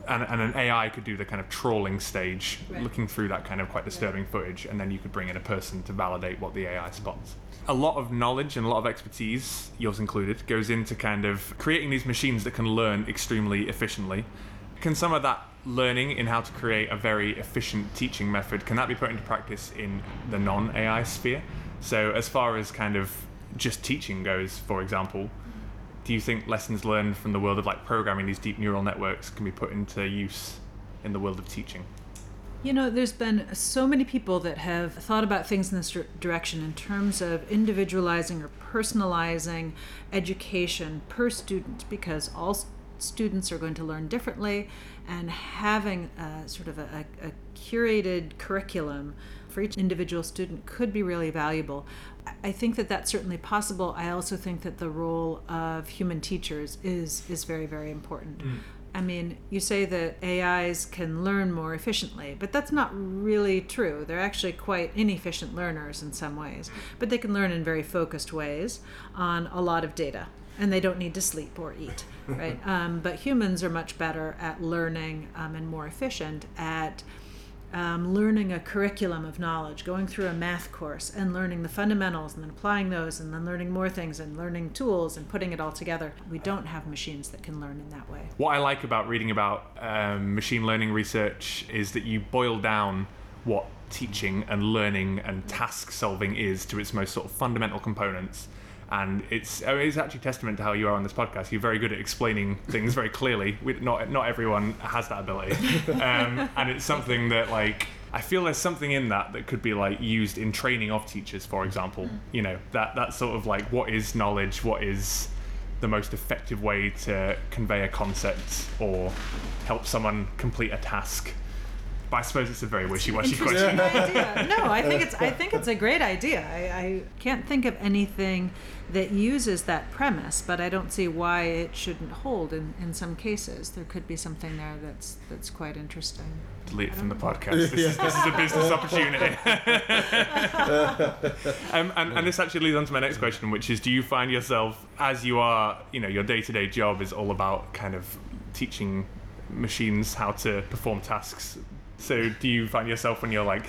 B: And, and an AI could do the kind of trawling stage,
A: Right.
B: looking through that kind of quite disturbing footage, and then you could bring in a person to validate what the AI spots. A lot of knowledge and a lot of expertise, yours included, goes into kind of creating these machines that can learn extremely efficiently. Can some of that learning in how to create a very efficient teaching method can that be put into practice in the non-AI sphere? So as far as kind of just teaching goes, for example, do you think lessons learned from the world of like programming these deep neural networks can be put into use in the world of teaching?
A: You know, there's been so many people that have thought about things in this direction in terms of individualizing or personalizing education per student because all students are going to learn differently and having a, sort of a, a, curated curriculum for each individual student could be really valuable. I- think that that's certainly possible. I also think that the role of human teachers is is very very important. I mean, you say that AIs can learn more efficiently, but that's not really true. They're actually quite inefficient learners in some ways, but they can learn in very focused ways on a lot of data, and they don't need to sleep or eat, right? um, but humans are much better at learning um, and more efficient at um, learning a curriculum of knowledge, going through a math course and learning the fundamentals and then applying those and then learning more things and learning tools and putting it all together. We don't have machines that can learn in that way.
B: What I like about reading about um, machine learning research is that you boil down what teaching and learning and task solving is to its most sort of fundamental components. And it's I mean, it's actually testament to how you are on this podcast. You're very good at explaining things very clearly. We, not not everyone has that ability, um, and it's something that like I feel there's something in that that could be like used in training of teachers, for example. You know that that sort of like what is knowledge, what is the most effective way to convey a concept or help someone complete a task. But I suppose it's a very wishy-washy question.
A: idea. No, I think it's I think it's a great idea. I, I can't think of anything that uses that premise, but I don't see why it shouldn't hold in, in some cases. There could be something there that's that's quite interesting.
B: delete it from the podcast. This, is, this is a business opportunity. um, and, and this actually leads on to my next question, which is: Do you find yourself, as you are, you know, your day-to-day job is all about kind of teaching machines how to perform tasks? So, do you find yourself when you're like,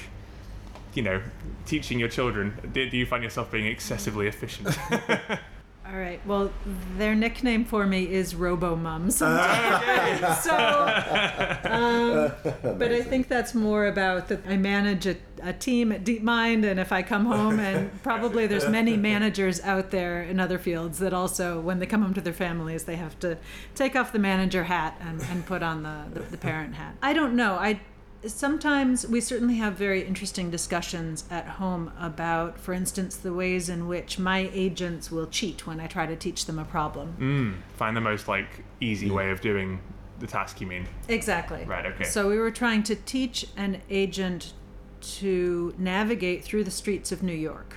B: you know, teaching your children, do, do you find yourself being excessively efficient?
A: All right. Well, their nickname for me is Robo Mum. Sometimes. so, um, but I think that's more about that. I manage a, a team at DeepMind, and if I come home, and probably there's many managers out there in other fields that also, when they come home to their families, they have to take off the manager hat and, and put on the, the, the parent hat. I don't know. I sometimes we certainly have very interesting discussions at home about, for instance, the ways in which my agents will cheat when I try to teach them a problem.
B: mm, find the most like easy way of doing the task. You mean?
A: Exactly.
B: Right, okay.
A: So we were trying to teach an agent to navigate through the streets of New York.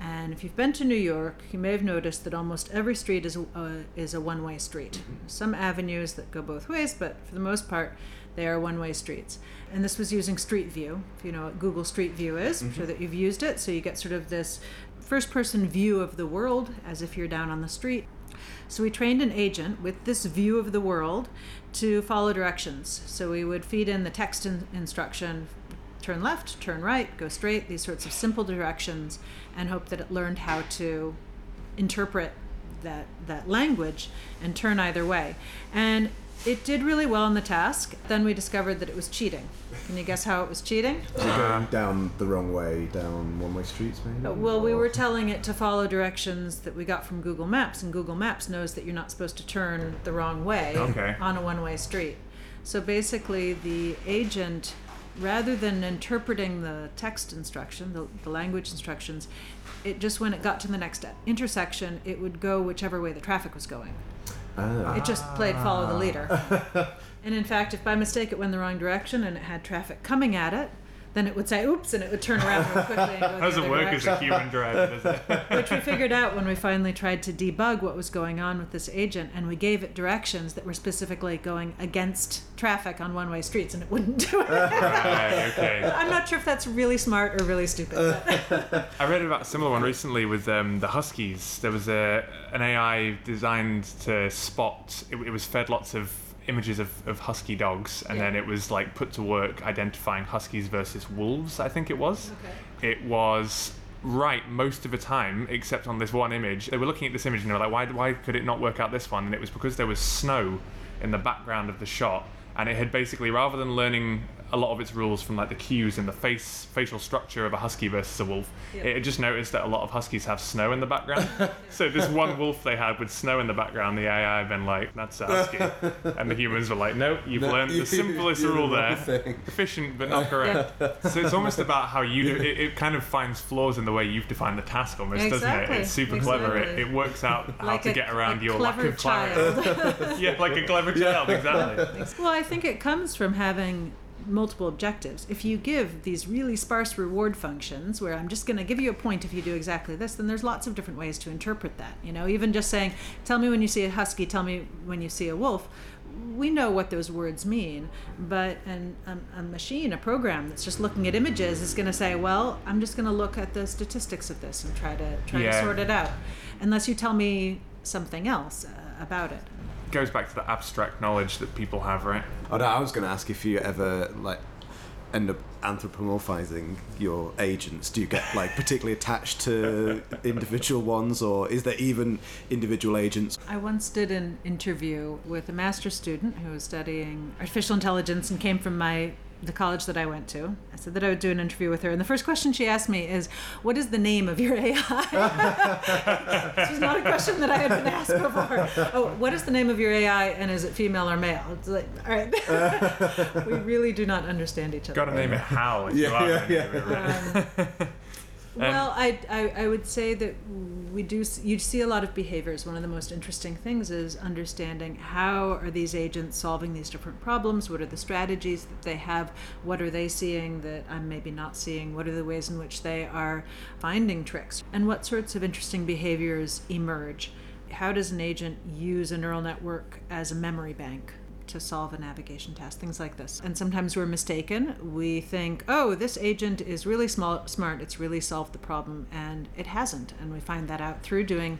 A: And if you've been to New York, you may have noticed that almost every street is a, uh, is a one way street. Some avenues that go both ways, but for the most part, they are one way streets. And this was using Street View. If you know what Google Street View is, I'm mm-hmm. sure that you've used it. So you get sort of this first person view of the world as if you're down on the street. So we trained an agent with this view of the world to follow directions. So we would feed in the text in- instruction turn left, turn right, go straight, these sorts of simple directions, and hope that it learned how to interpret that, that language and turn either way. And it did really well on the task. Then we discovered that it was cheating. Can you guess how it was cheating?
D: So going down the wrong way, down one-way streets, maybe.
A: Uh, well, we were telling it to follow directions that we got from Google Maps, and Google Maps knows that you're not supposed to turn the wrong way
B: Okay.
A: on a one way street. So basically, the agent, rather than interpreting the text instruction, the, the language instructions, it just when it got to the next intersection, it would go whichever way the traffic was going.
D: Ah.
A: It just played follow the leader. and in fact, if by mistake it went the wrong direction and it had traffic coming at it, then it would say oops and it would turn around real quickly and go the
B: Doesn't
A: other
B: work as a human driver, does it?
A: which we figured out when we finally tried to debug what was going on with this agent and we gave it directions that were specifically going against traffic on one-way streets and it wouldn't do it
B: right, okay.
A: i'm not sure if that's really smart or really stupid but
B: I read about a similar one recently with um, the Huskies. There was a an AI designed to spot. It, it was fed lots of images of, of husky dogs, and
A: Yeah.
B: then it was like put to work identifying huskies versus wolves. I think it was. It was right most of the time, except on this one image. They were looking at this image and they were like, "Why? Why could it not work out this one?" And it was because there was snow in the background of the shot, and it had basically rather than learning a lot of its rules from like the cues and the face facial structure of a husky versus a wolf.
A: Yeah.
B: it had just noticed that a lot of huskies have snow in the background. So this one wolf they had with snow in the background the ai had been like that's a husky. And the humans were like nope you've
D: No,
B: learned
D: you-
B: the simplest
D: you're the
B: rule there.
D: thing.
B: efficient but not correct. So it's almost about how you do it, it kind of finds flaws in the way you've defined the task almost doesn't it? It's super clever. it, it works out how
A: like
B: to
A: a,
B: get around your lack of clarity
A: child
B: yeah like a clever child exactly
A: well i think it comes from having multiple objectives. If you give these really sparse reward functions where i'm just going to give you a point if you do exactly this then there's lots of different ways to interpret that you know? Even just saying tell me when you see a husky tell me when you see a wolf. We know what those words mean but an, a, a machine a program that's just looking at images is going to say well i'm just going to look at the statistics of this and try to try
B: Yeah.
A: to sort it out unless you tell me something else uh, about it
B: goes back to the abstract knowledge that people have right
D: Oh no, I was going to ask if you ever like end up anthropomorphizing your agents. Do you get like particularly attached to individual ones, or is there even individual agents?
A: I once did an interview with a master's student who was studying artificial intelligence and came from my the college that I went to. I said that I would do an interview with her, and the first question she asked me is, "What is the name of your AI?" this was not a question that I had been asked before. Oh, what is the name of your AI, and is it female or male? It's like, all right, we really do not understand each other.
B: Got to name it Hal.
D: Yeah, yeah, yeah.
B: it, right?
A: Um, Um, well, I, I, I would say that we do you see a lot of behaviors. One of the most interesting things is understanding how are these agents solving these different problems. What are the strategies that they have? What are they seeing that I'm maybe not seeing? What are the ways in which they are finding tricks? And what sorts of interesting behaviors emerge? How does an agent use a neural network as a memory bank? To solve a navigation task, things like this. And sometimes we're mistaken. We think, oh, this agent is really small, smart, it's really solved the problem, and it hasn't. And we find that out through doing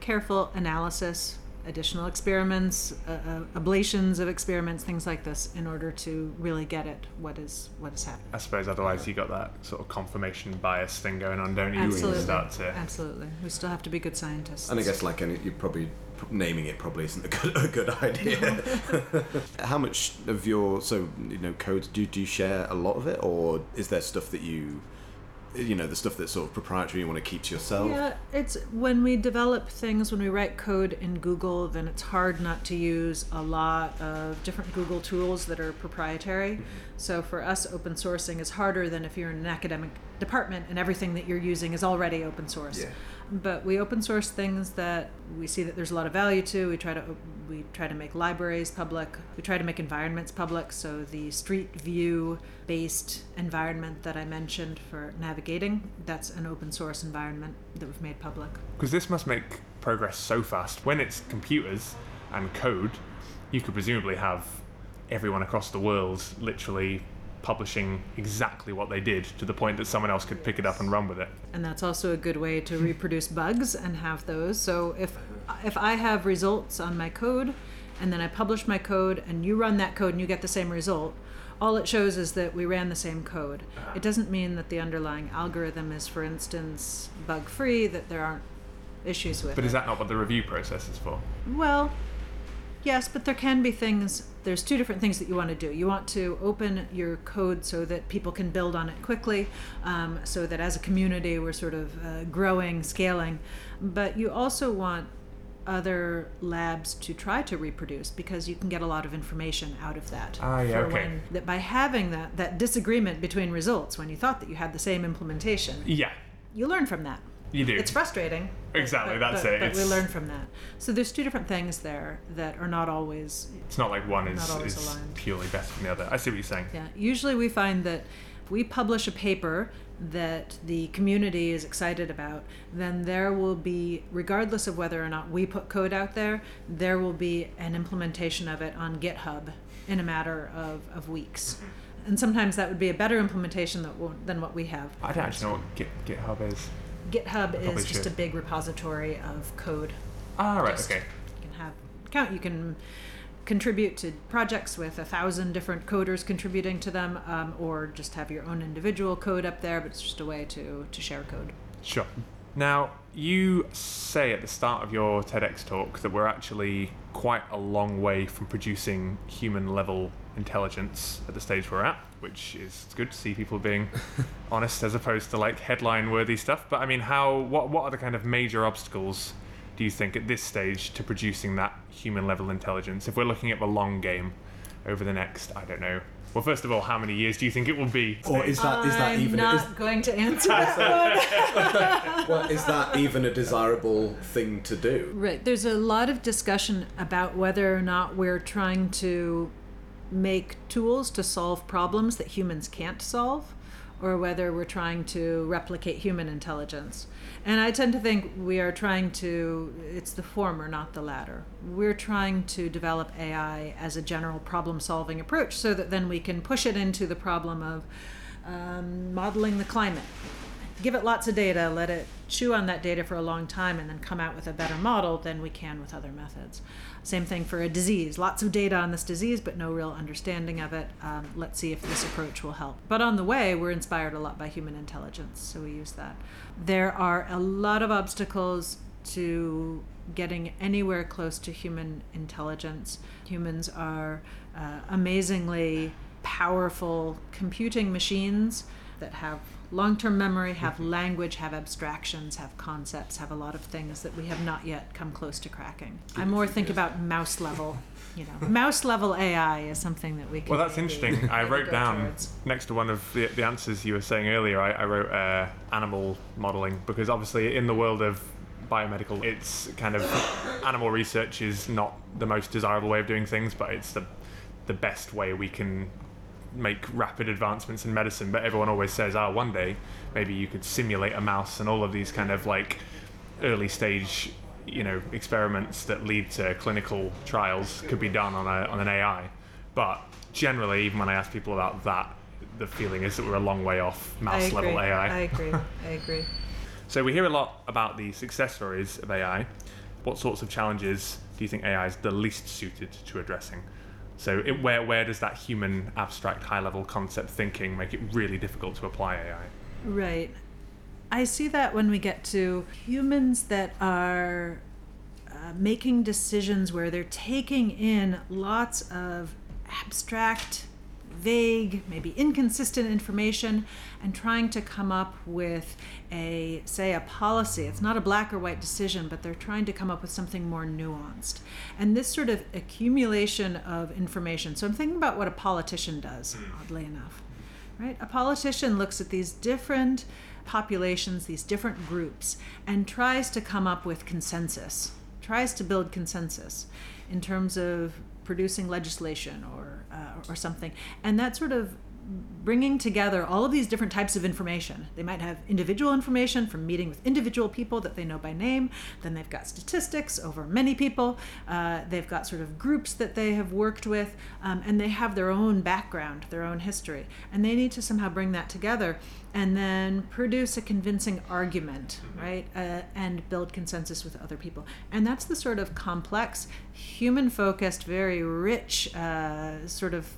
A: careful analysis, additional experiments, uh, uh, ablations of experiments, things like this, in order to really get at what is what is happening.
B: I suppose otherwise you got that sort of confirmation bias thing going on, don't you? when you
A: Absolutely,
B: start to
A: absolutely. We still have to be good scientists.
D: And I guess like any, you probably naming it probably isn't a good a good idea. How much of your so you know codes do do you share a lot of it, or is there stuff that you you know the stuff that's sort of proprietary you want to keep to yourself?
A: Yeah, it's when we develop things, when we write code in Google, then it's hard not to use a lot of different Google tools that are proprietary. Mm-hmm. So for us, open sourcing is harder than if you're in an academic department and everything that you're using is already open source.
D: Yeah.
A: But we open source things that we see that there's a lot of value to. We try to we try to make libraries public. We try to make environments public. So the Street View based environment that I mentioned for navigating, that's an open source environment that we've made public.
B: Because this must make progress so fast. When it's computers and code, you could presumably have everyone across the world literally publishing exactly what they did to the point that someone else could pick it up and run with it.
A: and that's also a good way to reproduce bugs and have those. So if if I have results on my code, and then I publish my code, and you run that code and you get the same result, all it shows is that we ran the same code. It doesn't mean that the underlying algorithm is, for instance, bug free, that there aren't issues with
B: But is that not what the review process is for?
A: Well, yes, but there can be things. There's two different things that you want to do. You want to open your code so that people can build on it quickly, um, so that as a community we're sort of uh, growing, scaling. But you also want other labs to try to reproduce because you can get a lot of information out of that.
B: Ah, yeah, okay.
A: when- that by having that that disagreement between results when you thought that you had the same implementation,
B: Yeah,
A: you learn from that.
B: You do.
A: It's frustrating.
B: Exactly,
A: but-
B: that's
A: but-
B: it.
A: But we learn from that. So there's two different things there that are not always.
B: It's not like one is, is
A: aligned.
B: purely better than the other. I see what you're saying.
A: Yeah. Usually we find that if we publish a paper that the community is excited about, then there will be, regardless of whether or not we put code out there, there will be an implementation of it on GitHub in a matter of, of weeks. And sometimes that would be a better implementation that than what we have.
B: I don't actually know what Git, GitHub is.
A: GitHub is just
B: should.
A: a big repository of code.
B: Ah, right,
A: Just-
B: okay.
A: You can have count. You can contribute to projects with a thousand different coders contributing to them, um, or just have your own individual code up there. But it's just a way to to share code.
B: Sure. Now, you say at the start of your TEDx talk that we're actually quite a long way from producing human level intelligence at the stage we're at, which is good to see people being honest as opposed to like headline worthy stuff. But I mean, how what what are the kind of major obstacles do you think at this stage to producing that human level intelligence? If we're looking at the long game over the next, I don't know. Well, first of all, how many years do you think it will be?
D: Or is that is that
A: I'm
D: even
A: not
D: is,
A: going to answer that one.
D: well, is that even a desirable thing to do?
A: Right. There's a lot of discussion about whether or not we're trying to make tools to solve problems that humans can't solve, or whether we're trying to replicate human intelligence. And I tend to think we are trying to, it's the former, not the latter. We're trying to develop AI as a general problem solving approach so that then we can push it into the problem of um, modeling the climate give it lots of data, let it chew on that data for a long time, and then come out with a better model than we can with other methods. Same thing for a disease. Lots of data on this disease, but no real understanding of it. Um, let's see if this approach will help. But on the way, we're inspired a lot by human intelligence, so we use that. There are a lot of obstacles to getting anywhere close to human intelligence. Humans are uh, amazingly powerful computing machines that have long-term memory, have language, have abstractions, have concepts, have a lot of things that we have not yet come close to cracking. I more think about mouse level. You know, mouse level AI is something that we can.
B: Well, that's interesting. I wrote down
A: towards.
B: next to one of the, the answers you were saying earlier. I, I wrote uh, animal modeling because obviously in the world of biomedical, it's kind of animal research is not the most desirable way of doing things, but it's the the best way we can make rapid advancements in medicine. But everyone always says, ah, one day maybe you could simulate a mouse," and all of these kind of like early stage you know experiments that lead to clinical trials could be done on a on an AI. But generally, even when I ask people about that, the feeling is that we're a long way off mouse level AI.
A: I agree. I agree.
B: So we hear a lot about the success stories of AI. What sorts of challenges do you think AI is the least suited to addressing? So it, where where does that human abstract high level concept thinking make it really difficult to apply AI?
A: Right. I see that when we get to humans that are uh, making decisions where they're taking in lots of abstract, vague, maybe inconsistent information and trying to come up with a, say, a policy. It's not a black or white decision, but they're trying to come up with something more nuanced. And this sort of accumulation of information. So I'm thinking about what a politician does, hmm. oddly enough right? A politician looks at these different populations, these different groups, and tries to come up with consensus, tries to build consensus in terms of producing legislation or, uh, or something. And that sort of bringing together all of these different types of information. They might have individual information from meeting with individual people that they know by name. Then they've got statistics over many people. Uh, they've got sort of groups that they have worked with, um, and they have their own background, their own history. And they need to somehow bring that together and then produce a convincing argument, right? Uh, and build consensus with other people. And that's the sort of complex, human focused, very rich uh, sort of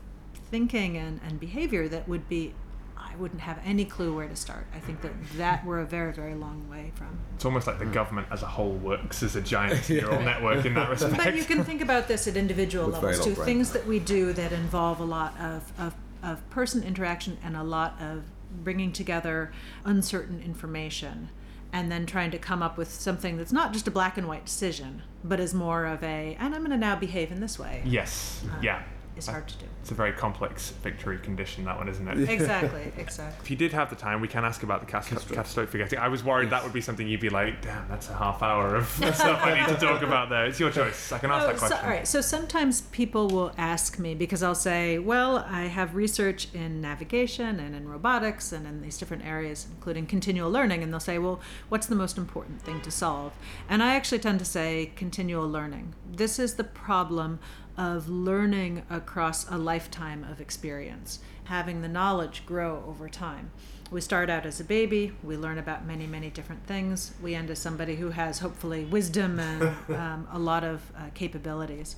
A: thinking and, and behavior that would be i wouldn't have any clue where to start. I think that that we're a very very long way from
B: It's almost like the hmm. government as a whole works as a giant neural network in that respect.
A: but you can think about this at individual
C: With
A: levels too. Things that we do that involve a lot of, of, of person interaction and a lot of bringing together uncertain information and then trying to come up with something that's not just a black and white decision but is more of a and i'm going to now behave in this way.
B: Yes, uh, yeah.
A: Is hard to do
B: It's a very complex victory condition, that one, isn't it?
A: exactly exactly
B: If you did have the time, we can ask about the cas- catastrophic forgetting. I was worried that would be something you'd be like, damn, that's a half hour of stuff I need to talk about there. It's your choice. I can ask
A: Oh,
B: that question.
A: So, all right. So sometimes people will ask me because I'll say, well, I have research in navigation and in robotics and in these different areas, including continual learning. And they'll say, well, what's the most important thing to solve? And I actually tend to say continual learning. This is the problem of learning across a lifetime of experience, having the knowledge grow over time. We start out as a baby, we learn about many, many different things. We end as somebody who has hopefully wisdom and um, a lot of uh, capabilities.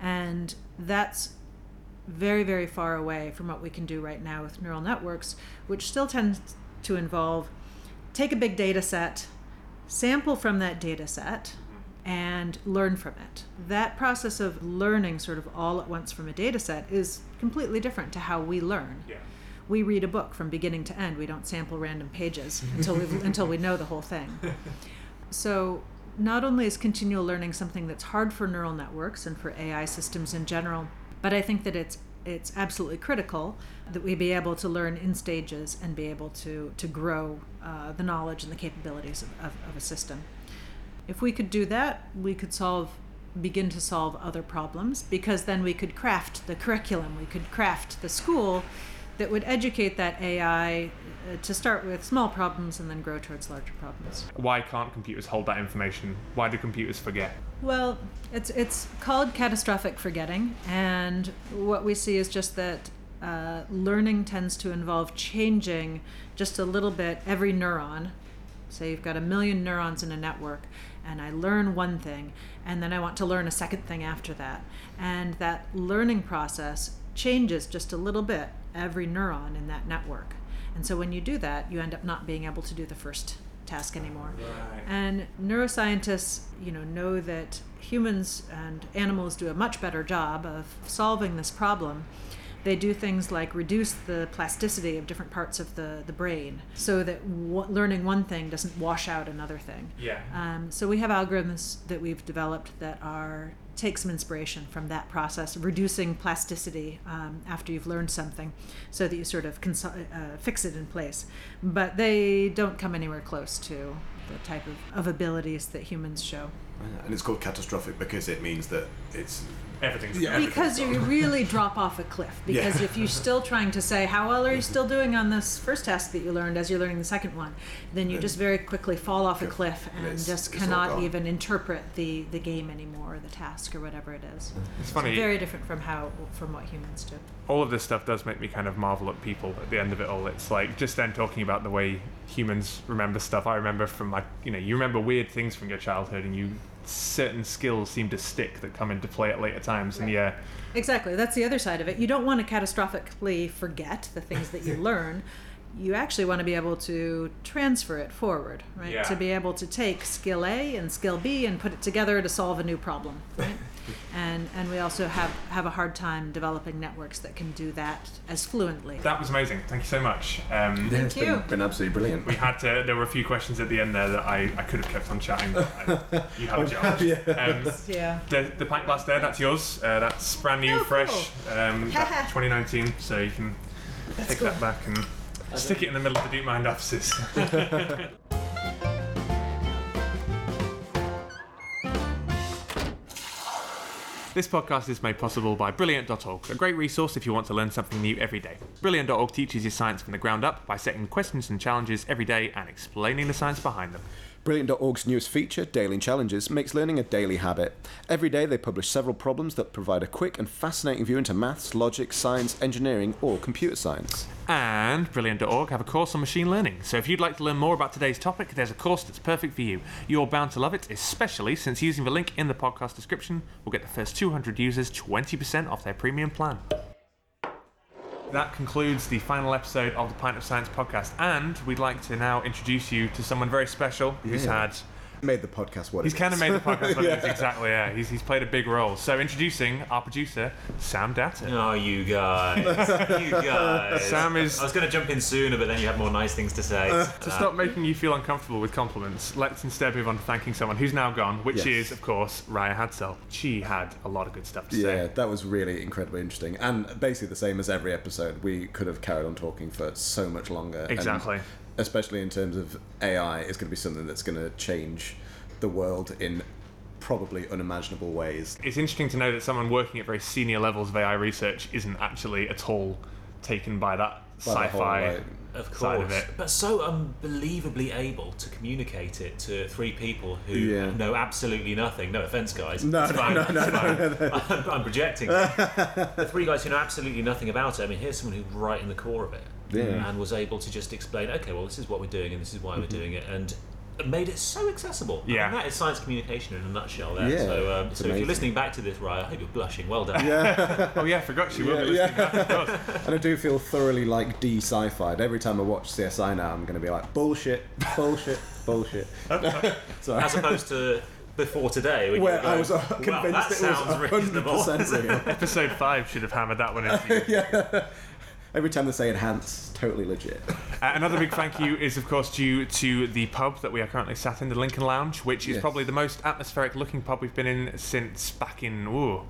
A: And that's very, very far away from what we can do right now with neural networks, which still tends to involve take a big data set, sample from that data set, and learn from it. That process of learning sort of all at once from a data set is completely different to how we learn.
B: Yeah.
A: We read a book from beginning to end. We don't sample random pages until we until we know the whole thing. So not only is continual learning something that's hard for neural networks and for AI systems in general, but I think that it's it's absolutely critical that we be able to learn in stages and be able to to grow uh, the knowledge and the capabilities of, of, of a system. If we could do that, we could solve begin to solve other problems because then we could craft the curriculum, we could craft the school that would educate that AI uh, to start with small problems and then grow towards larger problems.
B: Why can't computers hold that information? Why do computers forget?
A: Well, it's it's called catastrophic forgetting, and what we see is just that uh, learning tends to involve changing just a little bit every neuron. Say you've got a million neurons in a network, and I learn one thing, and then I want to learn a second thing after that, and that learning process changes just a little bit every neuron in that network. And so when you do that, you end up not being able to do the first task anymore. And neuroscientists, you know, know that humans and animals do a much better job of solving this problem they do things like reduce the plasticity of different parts of the, the brain so that w- learning one thing doesn't wash out another thing.
B: Yeah.
A: Um, so we have algorithms that we've developed that are take some inspiration from that process reducing plasticity um, after you've learned something so that you sort of cons- uh, fix it in place. But they don't come anywhere close to the type of, of abilities that humans show.
D: And it's called catastrophic because it means that it's
B: Everything's
D: Yeah.
A: because you really drop off a cliff. Because
D: Yeah.
A: if you're still trying to say how well are you mm-hmm. still doing on this first task that you learned as you're learning the second one, then you
D: Then-
A: just very quickly fall off a cliff
D: And
A: and
D: it's-
A: just
D: it's
A: cannot even interpret the the game anymore, or the task or whatever it is.
B: It's
A: So
B: funny.
A: very different from how from what humans do.
B: all of this stuff does make me kind of marvel at people at the end of it all. It's like just then talking about the way humans remember stuff. I remember from my, you know, you remember weird things from your childhood and you certain skills seem to stick that come into play at later times. And yeah,
A: Exactly. That's the other side of it. You don't want to catastrophically forget the things that you learn. You actually want to be able to transfer it forward, right?
B: Yeah.
A: To be able to take skill A and skill B and put it together to solve a new problem, right? And and we also have have a hard time developing networks that can do that as fluently.
B: that was amazing. Thank you so much. Um,
C: Yeah, it's
A: you.
C: Been, been absolutely brilliant.
B: We had to. There were a few questions at the end there that I, I could have kept on chatting. But I, you have a job. Um,
A: yeah.
B: the, the pint glass there, that's yours. Uh, that's brand new,
A: Oh,
B: fresh. Um, that 2019. So you can take
A: cool.
B: that back and stick it in the middle of the DeepMind offices. This podcast is made possible by Brilliant.org, a great resource if you want to learn something new every day. Brilliant.org teaches you science from the ground up by setting questions and challenges every day and explaining the science behind them.
C: Brilliant.org's newest feature, Daily Challenges, makes learning a daily habit. Every day they publish several problems that provide a quick and fascinating view into maths, logic, science, engineering, or computer science.
B: And Brilliant.org have a course on machine learning. So if you'd like to learn more about today's topic, there's a course that's perfect for you. You're bound to love it, especially since using the link in the podcast description will get the first 200 users 20% off their premium plan. That concludes the final episode of the Pint of Science podcast, and we'd like to now introduce you to someone very special who's had
D: made the podcast what
B: He's
D: it
B: kind of made the podcast what it is, exactly, yeah. He's, he's played a big role. So, introducing our producer, Sam Datter.
E: Oh, you guys. you guys.
B: Sam is-
E: I was going to jump in sooner, but then you had more nice things to say.
B: Uh, to uh, stop making you feel uncomfortable with compliments, let's instead move on to thanking someone who's now gone, which
C: Yes.
B: is, of course, Raia Hadsell. She had a lot of good stuff to
C: Yeah,
B: say.
C: Yeah, that was really incredibly interesting. And basically the same as every episode, we could have carried on talking for so much longer. and
B: Exactly.
C: Especially in terms of AI, is going to be something that's going to change the world in probably unimaginable ways.
B: It's interesting to know that someone working at very senior levels of AI research isn't actually at all taken by that
C: By
B: sci-fi.
C: like,
E: Of
B: side
E: course,
B: of it.
E: but so unbelievably able to communicate it to three people who
C: Yeah.
E: know absolutely nothing. No offense, guys.
C: No,
E: It's
C: no,
E: fine,
C: no,
E: it's
C: no.
E: I'm, I'm projecting. the three guys who know absolutely nothing about it. I mean, here's someone who's right in the core of it,
C: Yeah.
E: and was able to just explain. Okay, well, this is what we're doing, and this is why we're
C: Mm-hmm.
E: doing it, and made it so accessible. I mean,
B: Yeah.
E: that is science communication in a nutshell. There.
C: Yeah,
E: so, um,
C: it's
E: so if you're listening back to this, Raia, I hope you're blushing. Well done. Yeah.
B: Oh yeah, I forgot she will be
C: Yeah,
B: back.
C: And I do feel thoroughly like de-sci-fied. Every time I watch CSI now, I'm going to be like bullshit, bullshit, bullshit. Sorry.
E: As opposed to before today, when you
C: Where I was uh,
E: "Well,
C: convinced
E: that
C: it
E: sounds
C: was
E: reasonable."
C: 100% real.
B: Episode five should have hammered that one into you.
C: Every time they say enhance, totally legit.
B: Uh, another big thank you is, of course, due to the pub that we are currently sat in, the Lincoln Lounge, which is
C: Yes.
B: probably the most atmospheric looking pub we've been in since back in. Ooh,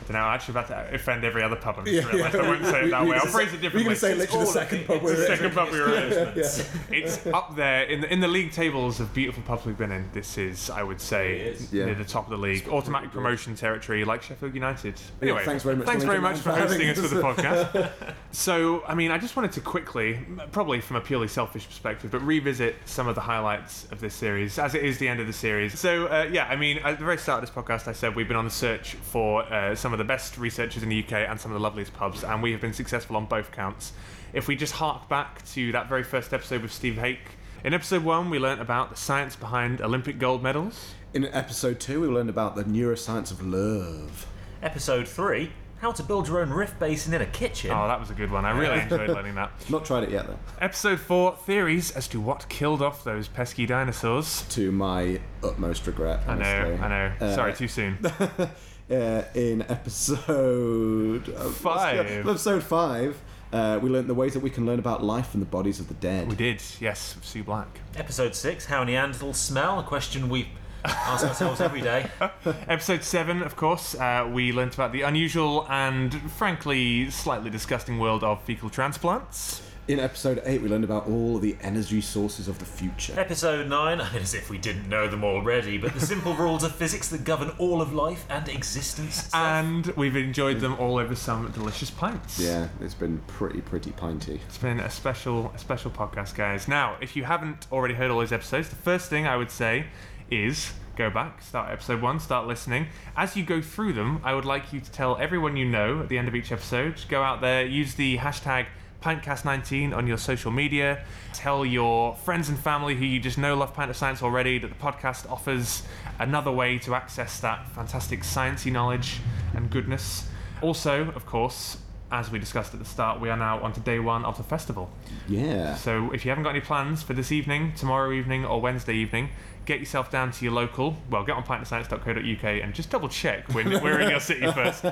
B: I don't know. I'm actually about to offend every other pub. I'm just
C: Yeah,
B: realised
C: yeah.
B: I won't say it that
C: We-
B: way. I'll phrase it differently.
C: We're
B: differently.
C: going to say
E: It's
C: literally the second pub
E: it's
C: we're
E: the
C: in.
B: second pub we were in.
C: Yeah.
B: It's up there in the in the league tables of beautiful pubs we've been in. This is, I would say,
C: Yeah.
B: near the top of the league. Automatic promotion territory, like Sheffield United. Anyway,
C: thanks very much
B: Thanks very much for hosting us for the podcast. so, I mean, I just wanted to quickly, probably from a purely selfish perspective, but revisit some of the highlights of this series, as it is the end of the series. So, uh, yeah, I mean, at the very start of this podcast, I said we've been on the search for uh, some of the best researchers in the UK and some of the loveliest pubs, and we have been successful on both counts. If we just hark back to that very first episode with Steve Haake, in episode one, we learnt about the science behind Olympic gold medals.
C: In episode two, we learned about the neuroscience of love.
E: Episode three: How to build your own rift basin in a kitchen.
B: Oh, that was a good one. I really enjoyed learning that.
C: Not tried it yet, though.
B: Episode 4 Theories as to what killed off those pesky dinosaurs.
C: To my utmost regret.
B: I know. I know.
C: Uh,
B: Sorry, too soon.
D: uh, in episode uh,
B: Five.
D: Episode five, uh, we learned the ways that we can learn about life from the bodies of the dead.
B: We did, yes, with Sue Black.
E: Episode 6 How Neanderthals Smell, a question we ask ourselves every day.
B: Episode 7, of course, uh, we learnt about the unusual and frankly slightly disgusting world of fecal transplants.
D: In episode eight, we learned about all the energy sources of the future.
E: Episode 9, I mean, as if we didn't know them already, but the simple rules of physics that govern all of life and existence. itself.
B: And we've enjoyed them all over some delicious pints.
D: Yeah, it's been pretty, pretty pinty.
B: It's been a special, a special podcast, guys. Now, if you haven't already heard all those episodes, the first thing I would say is go back, start episode one, start listening. As you go through them, I would like you to tell everyone you know at the end of each episode. Go out there, use the hashtag Pintcast19 on your social media. Tell your friends and family who you just know love Pint of Science already that the podcast offers another way to access that fantastic sciencey knowledge and goodness. Also, of course, as we discussed at the start, we are now on to day one of the festival.
D: Yeah.
B: So if you haven't got any plans for this evening, tomorrow evening, or Wednesday evening, get yourself down to your local. Well, get on pintofscience.co.uk and just double check when we're in your city first.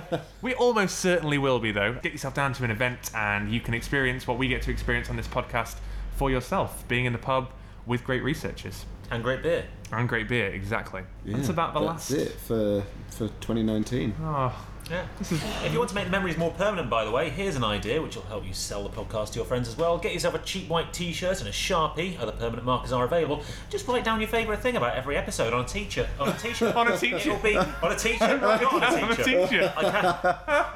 B: We almost certainly will be though. Get yourself down to an event and you can experience what we get to experience on this podcast for yourself, being in the pub with great researchers
E: and great beer.
B: and great beer. Exactly.
D: Yeah,
B: That's about the
D: that's
B: last.
D: it for for 2019.
B: Oh, ah,
E: Yeah. If you want to make the memories more permanent, by the way, here's an idea which will help you sell the podcast to your friends as well. Get yourself a cheap white T-shirt and a sharpie. Other permanent markers are available. Just write down your favourite thing about every episode on a teacher on a T-shirt.
B: On a t-shirt.
E: It'll be on a T-shirt. On
B: I'm
E: a
B: a
E: T-shirt. I, can,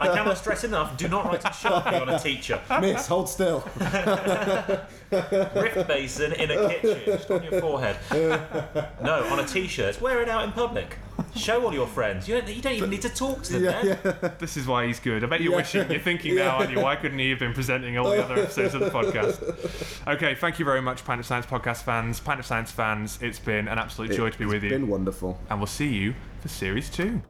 E: I cannot stress enough. Do not write in Sharpie on a teacher.
D: Miss, hold still.
E: Rift basin in a kitchen, just on your forehead. No, on a T-shirt. Wear it out in public. Show all your friends. You don't, you don't even need to talk to them. then.
B: This is why he's good. I bet you're wishing, you're thinking now, aren't you? Why couldn't he have been presenting all the other episodes of the podcast? Okay, thank you very much, Pint of Science podcast fans, Pint of Science fans. It's been an absolute joy to be with you.
D: It's been wonderful.
B: And we'll see you for series two.